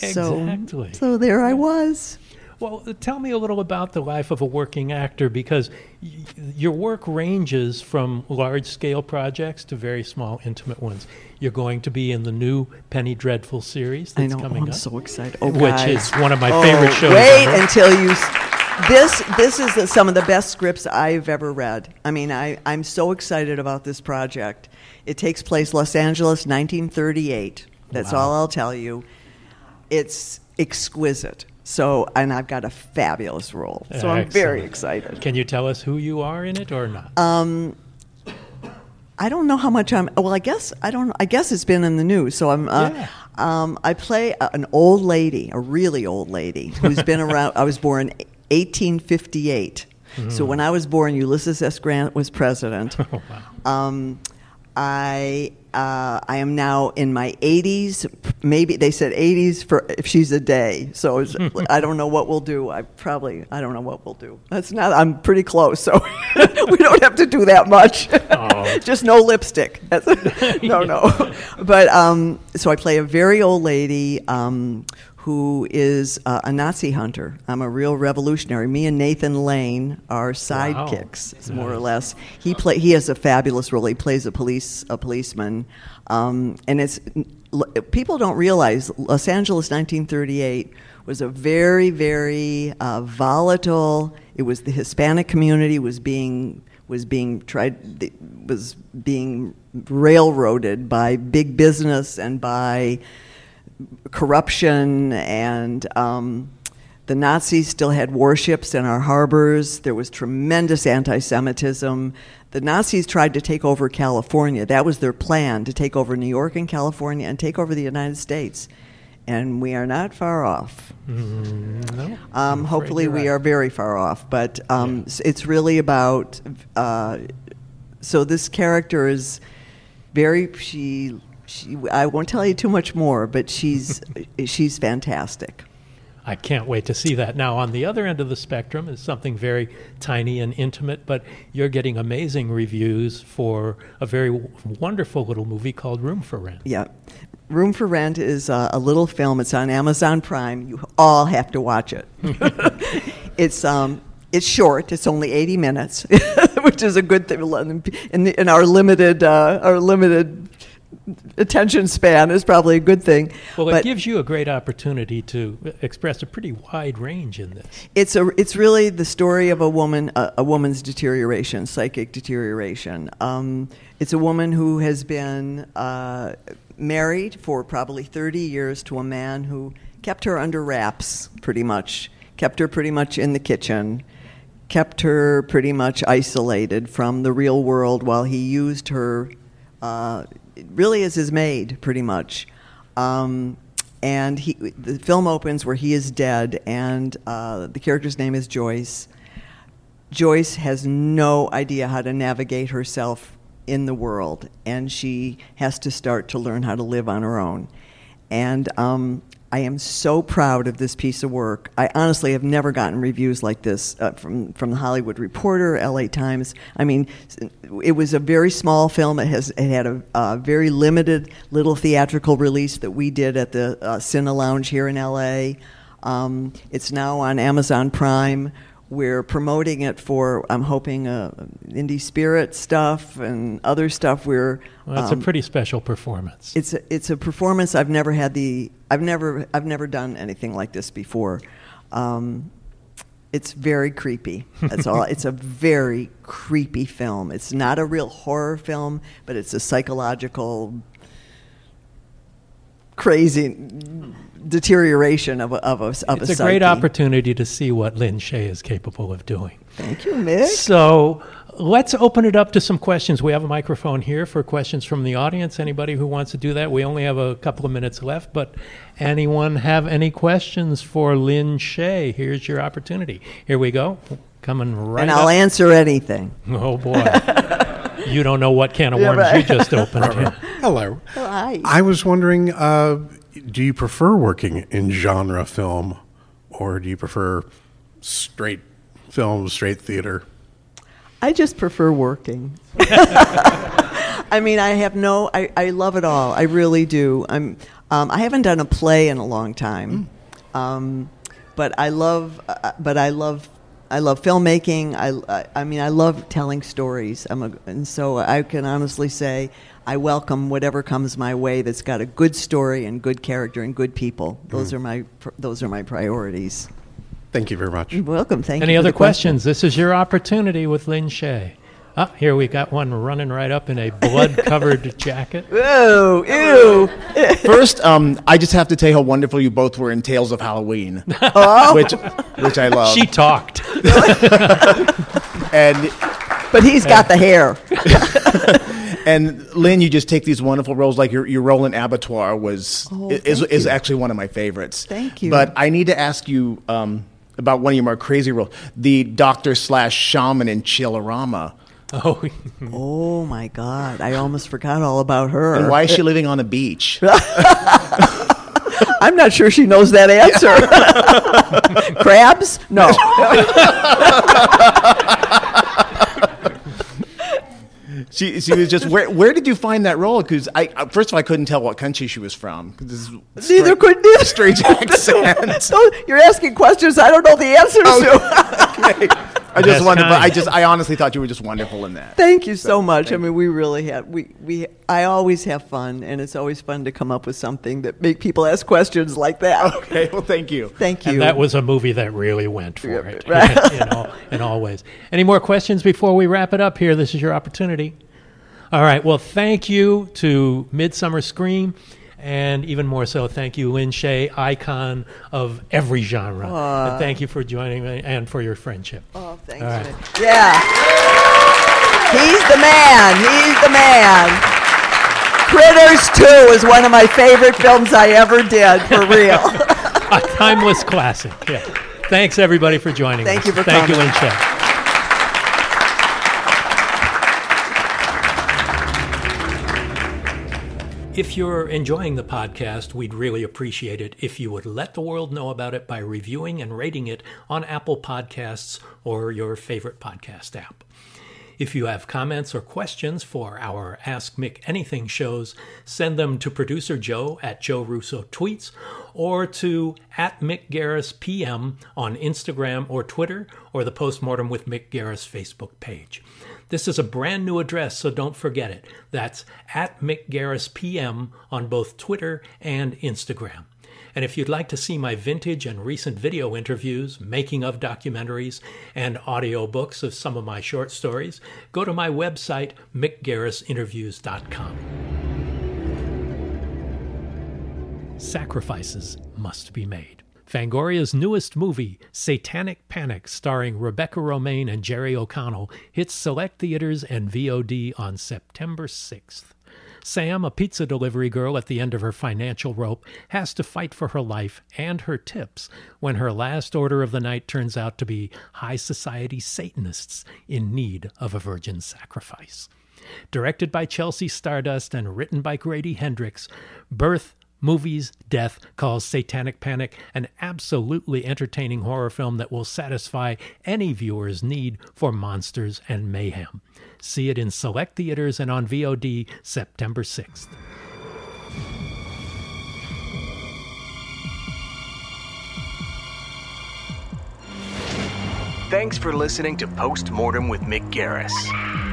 Exactly. So, so there I was. Well, uh, tell me a little about the life of a working actor because y- your work ranges from large scale projects to very small, intimate ones. You're going to be in the new Penny Dreadful series I that's know. coming I'm up, so excited. Oh, which guys. is one of my Oh, favorite shows. Wait ever. until you. This this is the, some of the best scripts I've ever read. I mean, I I'm so excited about this project. It takes place Los Angeles, 1938. That's Wow. all I'll tell you. It's exquisite. So, and I've got a fabulous role. So I'm very excited. Can you tell us who you are in it or not? Um, I don't know how much I'm. Well, I guess I don't. I guess it's been in the news. So I'm. Uh, Yeah. um, I play an old lady, a really old lady who's been around. I was born 1858. So when I was born, Ulysses S. Grant was president. oh, wow. Um, I uh, I am now in my 80s. Maybe they said 80s for if she's a day. So I don't know what we'll do. I probably I don't know what we'll do. That's not. I'm pretty close, so we don't have to do that much. Oh. Just no lipstick. That's, no, no. But um, so I play a very old lady. Um, who is uh, a Nazi hunter? I'm a real revolutionary. Me and Nathan Lane are sidekicks, more or less. He play. He has a fabulous role. He plays a police a policeman, um, and it's people don't realize Los Angeles 1938 was a very very uh, volatile. It was the Hispanic community was being was being tried was being railroaded by big business and by corruption and um, the Nazis still had warships in our harbors. There was tremendous anti Semitism. The Nazis tried to take over California. That was their plan to take over New York and California and take over the United States. And we are not far off. Mm, no, Um, hopefully, we right. are very far off. But um, s- it's really about. Uh, so this character is very. She. She. I won't tell you too much more, but she's she's fantastic. I can't wait to see that. Now, on the other end of the spectrum is something very tiny and intimate, but you're getting amazing reviews for a very w- wonderful little movie called Room for Rent. Yeah. Room for Rent is uh, a little film. It's on Amazon Prime. You all have to watch it. it's um, it's short. It's only eighty minutes, which is a good thing in, the, in our limited uh, our limited attention span is probably a good thing. Well, it But- gives you a great opportunity to express a pretty wide range in this. It's a it's really the story of a woman a, a woman's deterioration, psychic deterioration. Um, it's a woman who has been uh, married for probably thirty years to a man who kept her under wraps, pretty much, kept her pretty much in the kitchen, kept her pretty much isolated from the real world while he used her uh, really is his maid, pretty much. Um, and he, the film opens where he is dead, and uh, the character's name is Joyce. Joyce has no idea how to navigate herself in the world, and she has to start to learn how to live on her own. And um, I am so proud of this piece of work. I honestly have never gotten reviews like this uh, from from the Hollywood Reporter, L.A. Times. I mean, it was a very small film. It has it had a, a very limited little theatrical release that we did at the uh, Cine Lounge here in L.A. Um, it's now on Amazon Prime. We're promoting it for, I'm hoping, uh, indie spirit stuff and other stuff. We're Well, it's um, a pretty special performance. it's a, it's a performance I've never had the I've never I've never done anything like this before. Um, it's very creepy. That's all. It's a very creepy film. It's not a real horror film, but it's a psychological crazy deterioration of a, of a, of It's a, a great opportunity to see what Lin Shaye is capable of doing. Thank you, Mick. So let's open it up to some questions. We have a microphone here for questions from the audience. Anybody who wants to do that? We only have a couple of minutes left, but anyone have any questions for Lin Shaye? Here's your opportunity. Here we go. Coming right and I'll up. answer anything. Oh boy. you don't know what can of Yeah, worms right. you just opened. here. Hello. Hi. I was wondering, uh, do you prefer working in genre film, or do you prefer straight film, straight theater? I just prefer working. I mean, I have no. I, I love it all. I really do. I'm. Um, I haven't done a play in a long time, um, but I love. Uh, but I love. I love filmmaking. I, I. I mean, I love telling stories. I'm a, and so I can honestly say I welcome whatever comes my way that's got a good story and good character and good people. Those mm. are my. Those are my priorities. Thank you very much. You're welcome. Thank Any you. Any other the question. questions? This is your opportunity with Lin Shaye. Ah, here we got one running right up in a blood-covered jacket. Whoa! Ew! First, um, I just have to tell you how wonderful you both were in Tales of Halloween, which which I love. She talked. and But he's got the hair. and Lin, you just take these wonderful roles. Like your your role in Abattoir was Oh, is is you. actually one of my favorites. Thank you. But I need to ask you um, about one of your more crazy roles, the doctor slash shaman in Chillerama. Oh, Oh my God! I almost forgot all about her. And why is she living on a beach? I'm not sure she knows that answer. Crabs? No. She, she was just where where did you find that role? Because I first of all I couldn't tell what country she was from. this is Neither stra- could neither. strange accent. So you're asking questions I don't know the answers Okay. to. I just That's wanted, but. I just I honestly thought you were just wonderful in that. Thank you so much. I mean, we really have we we. I always have fun, and it's always fun to come up with something that make people ask questions like that. Okay, well, thank you. Thank you. and that was a movie that really went for Yeah, it right. in, all, in all ways. Any more questions before we wrap it up here? This is your opportunity. All right. Well, thank you to Midsummer Scream. And even more so, thank you, Lin Shaye, icon of every genre. and thank you for joining me and for your friendship. Oh, thanks. Right. man. Yeah. He's the man. He's the man. Critters 2 is one of my favorite films I ever did, for real. A timeless classic. Yeah. Thanks, everybody, for joining Thank us. you for Thank you, Lin Shaye. If you're enjoying the podcast, we'd really appreciate it if you would let the world know about it by reviewing and rating it on Apple Podcasts or your favorite podcast app. If you have comments or questions for our Ask Mick Anything shows, send them to producer Joe at Joe Russo Tweets or to at Mick Garris PM on Instagram or Twitter or the Postmortem with Mick Garris Facebook page. This is a brand new address, so don't forget it. That's at Mick Garris PM on both Twitter and Instagram. And if you'd like to see my vintage and recent video interviews, making of documentaries, and audiobooks of some of my short stories, go to my website, mickgarrisinterviews.com. Sacrifices must be made. Fangoria's newest movie, Satanic Panic, starring Rebecca Romijn and Jerry O'Connell, hits select theaters and VOD on September 6th. Sam, a pizza delivery girl at the end of her financial rope, has to fight for her life and her tips when her last order of the night turns out to be high society Satanists in need of a virgin sacrifice. Directed by Chelsea Stardust and written by Grady Hendrix, Birth, Movies, Death calls Satanic Panic an absolutely entertaining horror film that will satisfy any viewer's need for monsters and mayhem. See it in select theaters and on VOD September 6th. Thanks for listening to Postmortem with Mick Garris.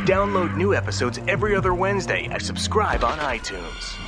Download new episodes every other Wednesday and subscribe on iTunes.